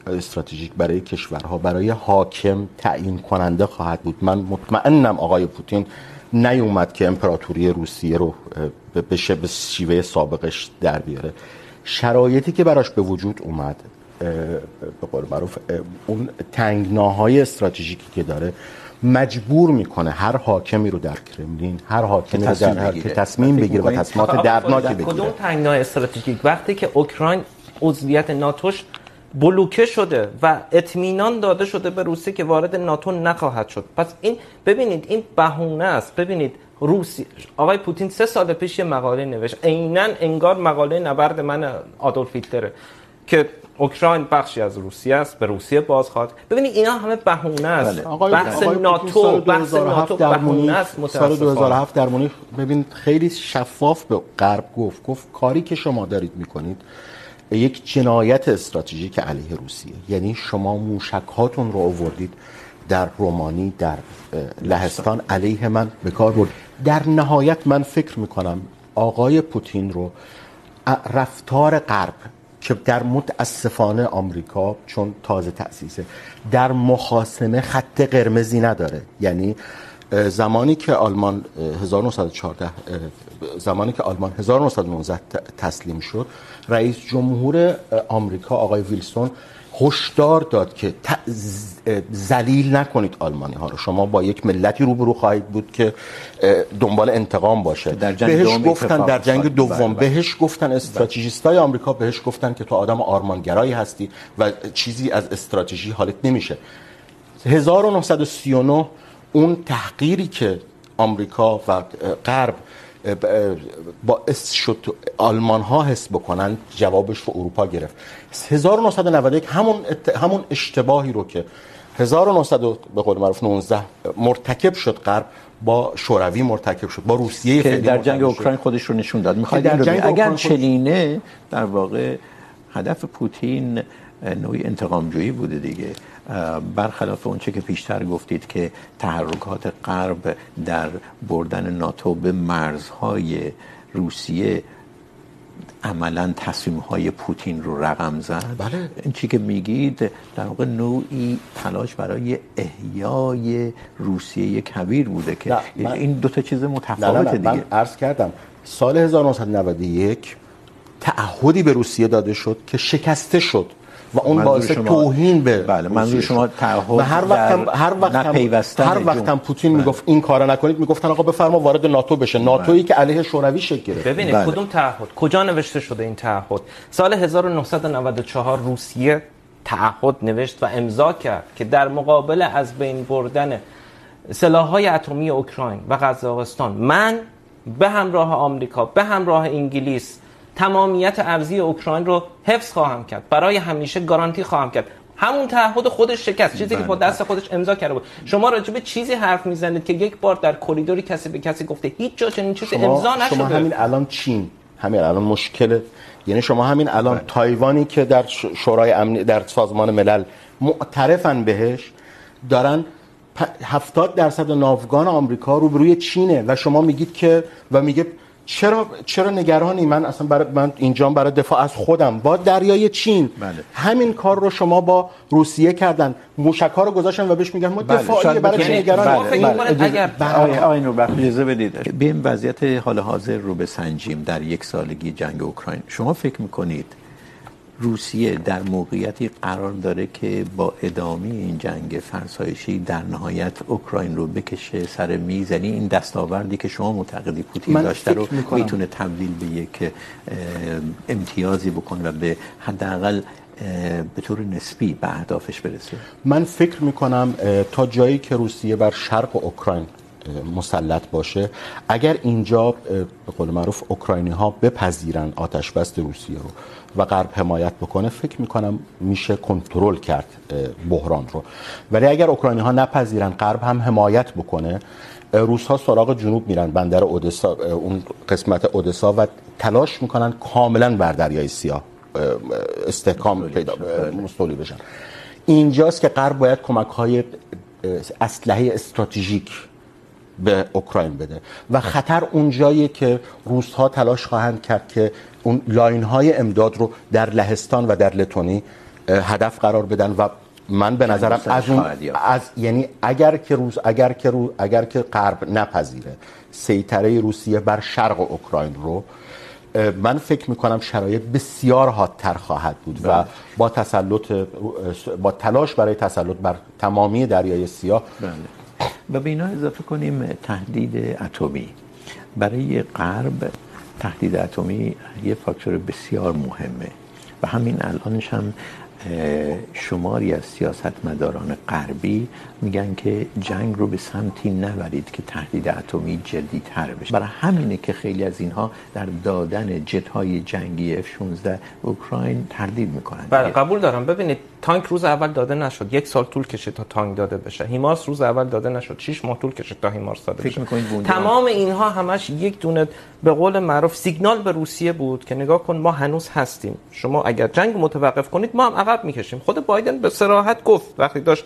استراتژیک برای کشورها، برای حاکم تعیین کننده خواهد بود. من مطمئنم آقای پوتین نیومد که امپراتوری روسیه رو بشه به شیوه سابقش در بیاره. شرایطی که براش به وجود اومد به قول معروف اون تنگناهای استراتژیکی که داره مجبور میکنه هر حاکمی رو در کرملین هر حاکمی رو در هر که تصمیم بگیره و تصمیمات دردناکی بگیره. کدوم تنگنای استراتژیک؟ وقتی که اوکراین عضویت ناتوش بلوکه شده و اطمینان داده شده به روسیه که وارد ناتو نخواهد شد. پس این ببینید این بهونه است. ببینید روسی آقای پوتین سه سال پیش یه مقاله نوشت. عینا انگار مقاله نبرد من آدولف هیتلره که اوکراین بخشی از روسیه است به روسیه باز خواهد ببینید اینا همه بهونه است. آقای بحث آقای ناتو بحث ناتو بهونه است سال 2007 در مونیخ ببین خیلی شفاف به غرب گفت. گفت کاری که شما دارید میکنید یک جنایت استراتژیک علیه روسیه. یعنی شما موشک هاتون رو آوردید در رومانی در لهستان. علیه من به کار برد. در نهایت من فکر میکنم آقای پوتین رو رفتار غرب که در متاسفانه آمریکا، چون تازه تأسیسه، در مخاسمه خط قرمزی نداره. یعنی زمانی که آلمان 1914 زمانی که آلمان 1919 تسلیم شد، رئیس جمهور آمریکا آقای ویلسون هشدار داد که ذلیل نکنید آلمانی ها رو. شما با یک ملتی روبرو خواهید بود که دنبال انتقام باشه. در جنگ بهش گفتن در جنگ دوم بهش گفتن استراتژیستای آمریکا بهش گفتن که تو آدم آرمانگرایی هستی و چیزی از استراتژی حالت نمیشه. 1939 اون تحقیری که آمریکا و غرب باعث شد آلمان ها حس بکنن جوابش رو اروپا گرفت. 1991 همون همون اشتباهی رو که 1900 به قول معروف 19 مرتکب شد غرب با شوروی مرتکب شد با روسیه که در جنگ اوکراین خودش رو نشون داد. میخواد اگر چلینه در واقع هدف پوتین نوعی انتقام جویی بوده دیگه برخلاف اون چه که پیشتر گفتید که تحرکات غرب در بردن ناتو به مرزهای روسیه عملا تصمیم های پوتین رو رقم زد بله. این چی که میگید در واقع نوعی تلاش برای احیای روسیه کبیر بوده که من... این دو تا چیز متفاوته نه نه نه. دیگه من عرض کردم سال 1991 تعهدی به روسیه داده شد که شکسته شد و اون باعث توهین به بله منظور شما تعهد و هر وقت هم هر وقت هم هر وقت هم پوتین بله. میگفت این کارا نکنید میگفتن آقا بفرما وارد ناتو بشه. ناتویی که علیه شوروی شکل گرفت. ببینید بله. کدوم تعهد؟ کجا نوشته شده این تعهد؟ سال 1994 روسیه تعهد نوشت و امضا کرد که در مقابل از بین بردن سلاح‌های اتمی اوکراین و قزاقستان من به همراه آمریکا به همراه انگلیس تمامیت ارزی اوکراین رو حفظ خواهم کرد. برای همیشه گارانتی خواهم کرد. همون تعهد خودش شکست. چیزی که با دست خودش امضا کرده بود. شما راجع به چیزی حرف میزنید که یک بار در کریدوری کسی به کسی گفته هیچ جا چنین چیزی امضا نشده. شما همین الان چین. همین الان مشکل یعنی شما همین الان تایوانی که در شورای امنی در سازمان ملل معترفن بهش دارن هفتاد درصد ناوگان آمریکا رو روی چینه و شما میگید که و میگه چرا چرا نگرانی من اصلا برای من اینجا برای دفاع از خودم با دریای چین بله. همین کار رو شما با روسیه کردن موشک‌ها رو گذاشتن و بهش میگن ما دفاعی برای چی نگرانی بله. بله. اگر آقای آقای نور اجازه بدید بیم وضعیت حال حاضر رو بسنجیم در یک سالگی جنگ اوکراین شما فکر میکنید روسیه در موقعیتی قرار داره که با ادامه این جنگ فرسایشی در نهایت اوکراین رو بکشه سر میز. یعنی این دستاوردی که شما معتقدی پوتین داشته رو میتونه تبدیل به یک امتیازی بکنه و به حداقل به طور نسبی به اهدافش برسه. من فکر میکنم تا جایی که روسیه بر شرق اوکراین مسلط باشه اگر اینجا به قول معروف اوکراینی ها بپذیرن آتش بست روسیه رو و غرب حمایت بکنه فکر میکنم میشه کنترل کرد بحران رو. ولی اگر اوکراینی ها نپذیرن غرب هم حمایت بکنه روس ها سراغ جنوب میرن بندر اودسا اون قسمت اودسا و تلاش میکنن کاملا بر دریای سیاه استحکام پیدا مستولی بشن. اینجاست که غرب باید کمک های اسلحه استراتژیک به اوکراین بده. و خطر اونجاییه که روس ها تلاش خواهند کرد که اون لاین های امداد رو در لهستان و در لتونی هدف قرار بدن و من به نظرم از اون از یعنی اگر که روس اگر که رو اگر که غرب نپذیره سیطره روسیه بر شرق اوکراین رو من فکر میکنم شرایط بسیار حادتر خواهد بود و با تسلط با تلاش برای تسلط بر تمامی دریای سیاه. و به اینا اضافه کنیم تهدید اتمی. برای غرب تهدید اتمی یه فاکتور بسیار مهمه. و همین الانش هم شماری از سیاستمداران غربی میگن که جنگ رو به سمتی نبرید که تهدید اتمی جدی‌تر بشه. برای همینه که خیلی از اینها در دادن جت‌های جنگی F16 اوکراین تردید میکنن. بله، قبول دارم. ببینید تانک روز اول داده نشد. یک سال طول کشید تا تانک داده بشه. هیمارس روز اول داده نشد. 6 ماه طول کشید تا هیمارس داده فکر بشه. تمام اینها همش یک دونه به قول معروف سیگنال به روسیه بود که نگاه کن ما هنوز هستیم. شما اگر جنگ متوقف کنید ما هم عقب میکشیم. خود بایدن به صراحت گفت. وقتی داشت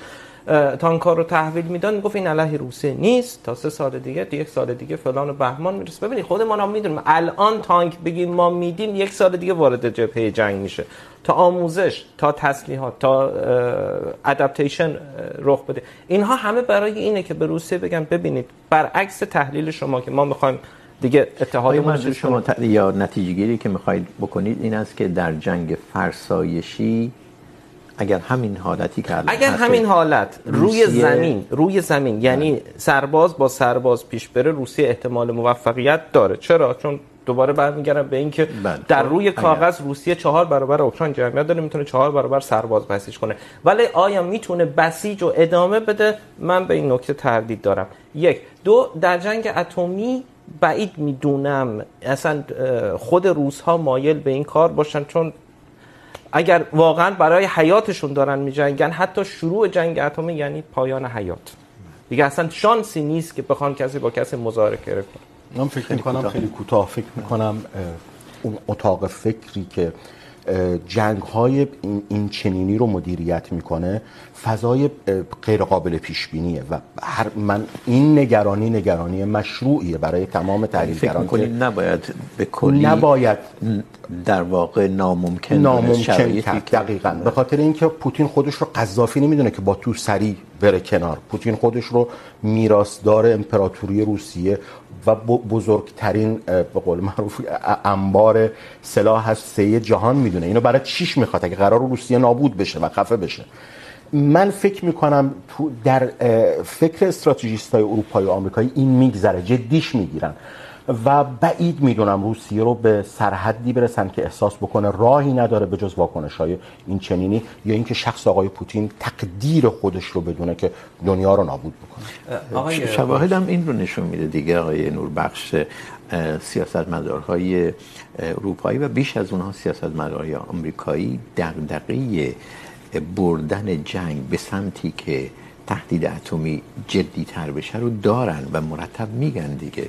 تانکا رو تحویل میدن گفت این علیه روسیه نیست تا سه سال دیگه یک سال دیگه فلان و بهمان میرسه. ببینید خود ما هم میدونیم. الان تانک بگیم ما میدیم یک سال دیگه وارد جبهه جنگ میشه. تا آموزش تا تسلیحات تا ادپتیشن رخ بده. اینها همه برای اینه که به روسیه بگن ببینید برعکس تحلیل شما که ما میخوایم دیگه اتحادمون رو شما ت... یا نتیجه گیری که میخواید بکنید این است که در جنگ فرسایشی اگر همین حالتی که اگر همین حالت روی زمین روی زمین یعنی سرباز با سرباز پیش بره روسیه احتمال موفقیت داره. چرا؟ چون دوباره برمیگردم به اینکه در روی کاغذ روسیه چهار برابر اوکراین جمعیت داره میتونه چهار برابر سرباز بسیج کنه. ولی آیا میتونه بسیج و ادامه بده؟ من به این نکته تردید دارم. یک. دو در جنگ اتمی بعید میدونم اصلا خود روس ها مایل به این کار باشن چون اگر واقعا برای حیاتشون دارن میجنگن حتی شروع جنگ اتمی یعنی پایان حیات. دیگه اصلا شانسی نیست که بخوان کسی با کسی مذاکره کنه من فکر میکنم خیلی کوتاه. فکر میکنم اون اتاق فکری که جنگ های این چنینی رو مدیریت میکنه فضای غیر قابل پیش بینیه و هر من این نگرانی نگرانی مشروعیه برای تمام تحلیلگران که نباید به کلی نباید. در واقع ناممکن ناممکن کرد دقیقاً. به خاطر اینکه پوتین خودش رو قذافی نمیدونه که با تو سری بره کنار. پوتین خودش رو میراثدار امپراتوری روسیه و بزرگترین به قول معروف انبار سلاح هست سه جهان میدونه. اینو برای چیش میخواد؟ اگه قرار روسیه نابود بشه و خفه بشه. من فکر میکنم تو در فکر استراتژیست های اروپایی و آمریکایی این میگذره جدیش میگیرن و بعید میدونم روسیه رو به سرحدی برسن که احساس بکنه راهی نداره به جز واکنش های این چنینی یا اینکه شخص آقای پوتین تقدیر خودش رو بدونه که دنیا رو نابود بکنه. شواهد هم این رو نشون میده دیگه آقای نوربخش سیاستمدارهای اروپایی و بیش از اونها سیاستمدارهای آمریکایی دغدغه بردن جنگ به سمتی که تهدید اتمی جدی تر بشه رو دارن و مرتب میگن دیگه.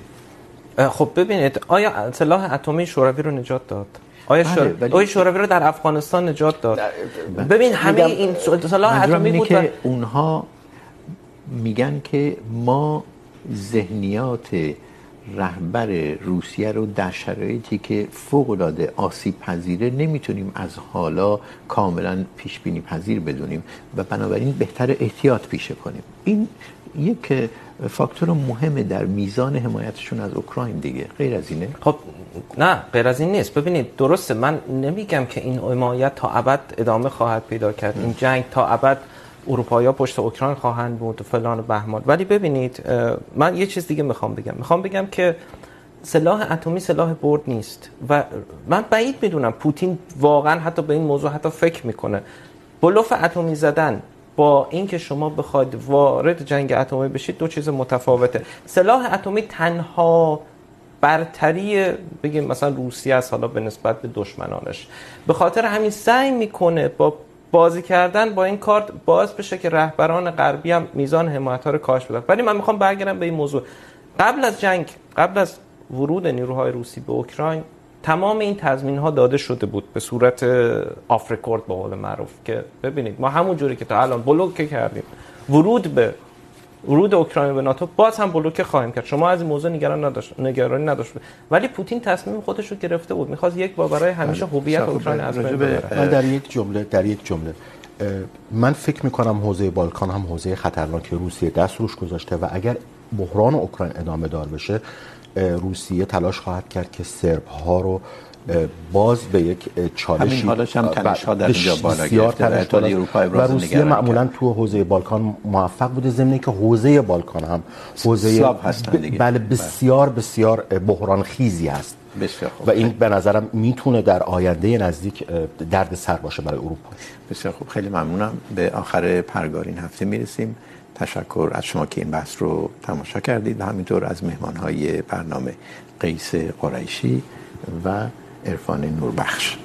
خب ببینید آیا سلاح اتمی شوروی رو نجات داد؟ آیا شور... آیا شوروی رو در افغانستان نجات داد؟ ببین همه این سلاح اتمی بود که اونها میگن که ما ذهنیات رهبر روسیه رو در شرایطی که فوق العاده آسیب پذیره نمیتونیم از حالا کاملا پیش بینی پذیر بدونیم و بنابراین بهتر احتیاط پیشه کنیم. این یک فاکتور مهم در میزان حمایتشون از اوکراین دیگه. غیر از اینه؟ خب، نه، غیر از این نیست. ببینید، درسته، من نمیگم که این حمایت تا ابد ادامه خواهد پیدا کرد. این جنگ تا ابد اروپایی پشت اوکراین خواهند بود و فلان و بهمان. ولی ببینید من یه چیز دیگه میخوام بگم. میخوام بگم که سلاح اتمی سلاح برد نیست و من بعید میدونم پوتین واقعا حتی به این موضوع حتی فکر میکنه. بلوف اتمی زدن با اینکه شما بخواید وارد جنگ اتمی بشید دو چیز متفاوته. سلاح اتمی تنها برتری، بگیم مثلا روسیه است، حالا به نسبت به دشمنانش. به خاطر همین سعی میکنه با بازی کردن با این کارت باعث بشه که رهبران غربی هم میزان حمایت ها رو کاهش بدن. ولی من میخوام برگردم به این موضوع. قبل از جنگ، قبل از ورود نیروهای روسی به اوکراین، تمام این تضمین ها داده شده بود به صورت آف رکورد به قول معروف که ببینید ما همون جوری که تا الان بلوک کردیم، ورود به ورود اوکراین به ناتو باز هم بلوک خواهیم کرد. شما از این موضوع نگران نداشت نگرانی نداشت. ولی پوتین تصمیم خودش رو گرفته بود. میخواست یک بار برای همیشه هویت اوکراین از بین ببره. من در یک جمله در یک جمله. من فکر میکنم حوزه بالکان هم حوزه خطرناکی روسیه دست روش گذاشته و اگر بحران اوکراین ادامه دار بشه روسیه تلاش خواهد کرد که سرب ها رو باز به یک چالشی همین حالش هم تنش ها در اینجا بالا گرفته و اتحادیه اروپا ابراز روسیه معمولا تو حوزه بالکان موفق بوده ضمن که حوزه بالکان هم حوزه هستن دیگه. بله بسیار بسیار بحران خیزی است بسیار خوب. و این به نظرم میتونه در آینده نزدیک درد سر باشه برای اروپا. بسیار خوب. خیلی ممنونم. به آخر پرگار این هفته میرسیم. تشکر از شما که این بحث رو تماشا کردید و همینطور از مهمانهای برنامه قیس قریشی و عرفان نوربخش.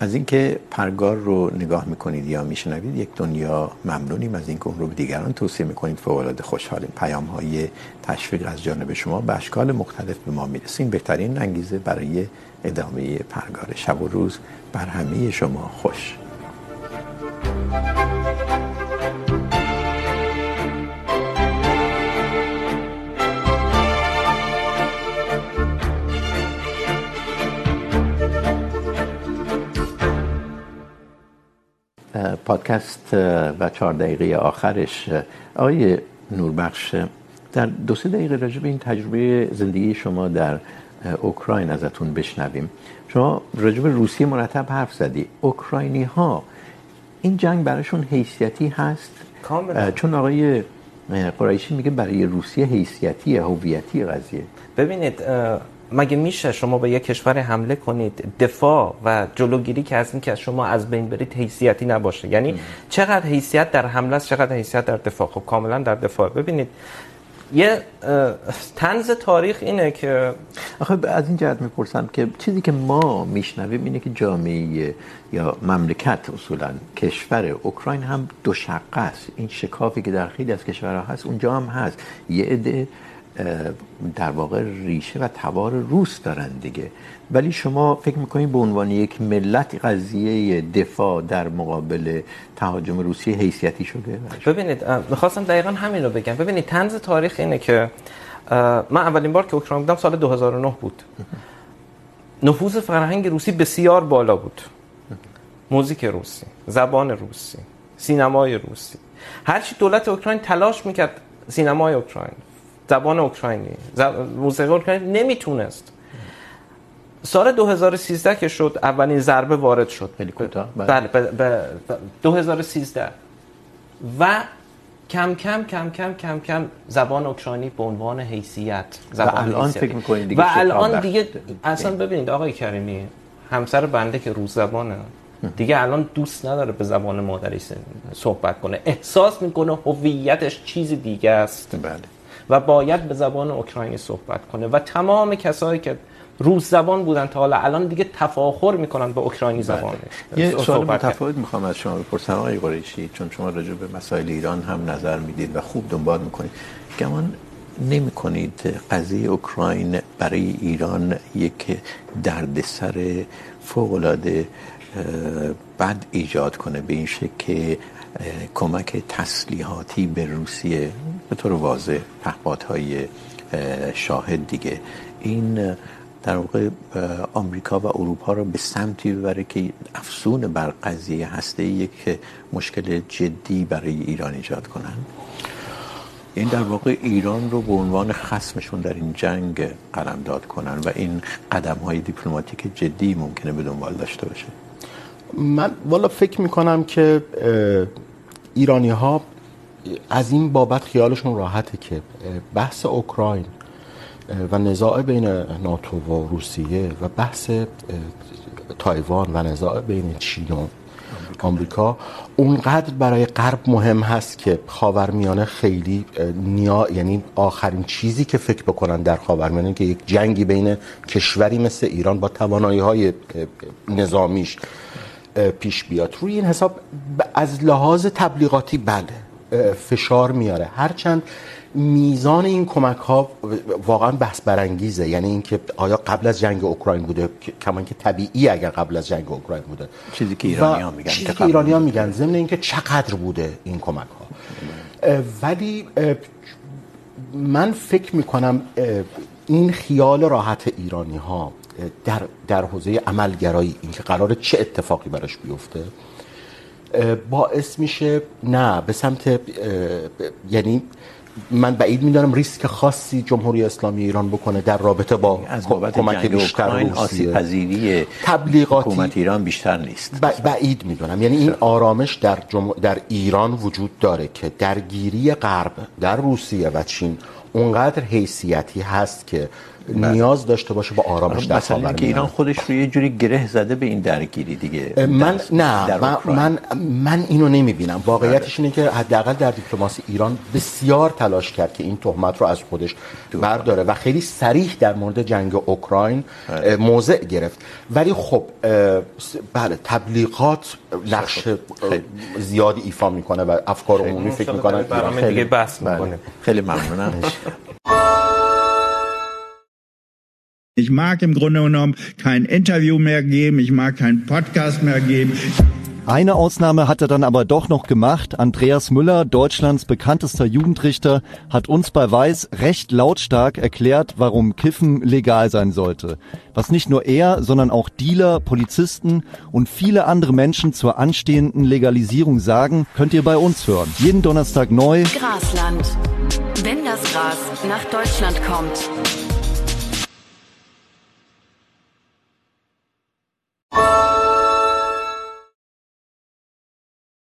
از اینکه پرگار رو نگاه میکنید یا میشنوید، یک دنیا ممنونیم. از اینکه اون رو به دیگران توصیه میکنید فوق العاده خوشحالیم. پیام های تشویق از جانب شما به اشکال مختلف به ما میرسیم. بهترین انگیزه برای ادامه پرگار شب و روز. بر همه شما خوش. thank you پادکست و چهار دقیقه آخرش. آقای نوربخش در دو سه دقیقه راجع به این تجربه زندگی شما در اوکراین ازتون بشنویم. شما راجع به روسیه مرتب حرف زدی. اوکراینی ها این جنگ براشون حیثیتی هست؟ کاملا. چون آقای قریشی میگه برای روسیه حیثیتی هویتی قضیه. ببینید مگه میشه شما به یک کشور حمله کنید دفاع و جلوگیری که از اینکه شما از بین برید حیثیتی نباشه؟ یعنی ام. چقدر حیثیت در حمله است چقدر حیثیت در دفاع؟ خب کاملا در دفاع. ببینید یه طنز تاریخ اینه که آخه از این جهت میپرسم که چیزی که ما میشنویم اینه که جامعه یا مملکت اصولا کشور اوکراین هم دو شقه است. این شکافی که در خیلی از کشورها هست اونجا هم هست. یه عده در واقع ریشه و تبار روس دارن دیگه. ولی شما فکر میکنید به عنوان یک ملت قضیه دفاع در مقابل تهاجم روسیه حیثیتی شده؟ ببینید میخواستم دقیقا همین رو بگم. ببینید، طنز تاریخ اینه که من اولین بار که اوکراین بودم سال 2009 بود. نفوذ فرهنگ روسی بسیار بالا بود. موزیک روسی، زبان روسی، سینمای روسی. هرچی دولت اوکراین تلاش میکرد، سینمای اوکراین. زبان اوکراینی. موسیقی اوکراینی نمیتونست. سال 2013 که شد اولین ضربه وارد شد خیلی کوتاه؟ بله. به 2013 و کم کم کم کم کم کم زبان اوکراینی به عنوان حیثیت زبان و الان فکر می‌کنید دیگه و الان دیگه اصلا ببینید آقای کریمی همسر بنده که روز زبانه دیگه الان دوست نداره به زبان مادری صحبت کنه. احساس میکنه هویتش چیز دیگه است. بله. و باید به زبان اوکراینی صحبت کنه. و تمام کسایی که روس زبان بودن تا حالا الان دیگه تفاخر میکنن به اوکراینی زبان. یه سوال متفاوت میخوام از شما بپرسم آقای قریشی چون شما راجع به مسائل ایران هم نظر میدید و خوب دنبال میکنید. گمان نمی کنید قضیه اوکراین برای ایران یک دردسر فوق العاده بد ایجاد کنه به این شکل که کمک تسلیحاتی به روسیه؟ به طور واضح پهپادهای شاهد دیگه. این در واقع آمریکا و اروپا رو به سمتی ببره که افسون بر قضیه هسته یک مشکل جدی برای ایران ایجاد کنن. این در واقع ایران رو به عنوان خصمشون در این جنگ قلمداد کنن و این قدم های دیپلماتیک جدی ممکنه به دنبال داشته باشه. من والا فکر میکنم که ایرانی ها از این بابت خیالشون راحته که بحث اوکراین و نزاع بین ناتو و روسیه و بحث تایوان و نزاع بین چین و آمریکا. اونقدر برای غرب مهم هست که خاورمیانه خیلی نیا یعنی آخرین چیزی که فکر بکنن در خاورمیانه که یک جنگی بین کشوری مثل ایران با توانایی های نظامیش پیش بیاد. روی این حساب از لحاظ تبلیغاتی بله. فشار میاره. هرچند میزان این کمک ها واقعا بحث برانگیزه. یعنی اینکه آیا قبل از جنگ اوکراین بوده؟ کما اینکه طبیعی اگر قبل از جنگ اوکراین بوده. چیزی که ایرانی ها میگن چیزی که ایرانی ها میگن. ضمن اینکه چقدر بوده این کمک ها ولی من فکر میکنم این خیال راحت ایرانی ها در در حوزه عملگرایی اینکه قرار چه اتفاقی براش بیفته باعث میشه نه به سمت یعنی من بعید میدونم ریسک خاصی جمهوری اسلامی ایران بکنه در رابطه با از بابت جنگ اوکراین آسیب پذیری تبلیغاتی حکومت ایران بیشتر نیست. بعید میدونم. یعنی این آرامش در جم... در ایران وجود داره که درگیری غرب در روسیه و چین اونقدر حیثیتی هست که نیاز داشته باشه با آرامش در مثلا که ایران خودش رو یه جوری گره زده به این درگیری دیگه من نه من, من من اینو نمیبینم. واقعیتش اینه که حداقل در دیپلماسی ایران بسیار تلاش کرد که این تهمت رو از خودش برداره و خیلی صریح در مورد جنگ اوکراین موضع گرفت. ولی خب بله تبلیغات نقش زیادی ایفا میکنه و افکار عمومی فکر برنامه دیگه بحث میکنه. خیلی ممنونم. Ich mag im Grunde genommen kein Interview mehr geben, ich mag keinen Podcast mehr geben. Eine Ausnahme hat er dann aber doch noch gemacht. Andreas Müller, Deutschlands bekanntester Jugendrichter, hat uns bei Weiß recht lautstark erklärt, warum Kiffen legal sein sollte. Was nicht nur er, sondern auch Dealer, Polizisten und viele andere Menschen zur anstehenden Legalisierung sagen, könnt ihr bei uns hören. Jeden Donnerstag neu. Grasland. Wenn das Gras nach Deutschland kommt. دنیہ واد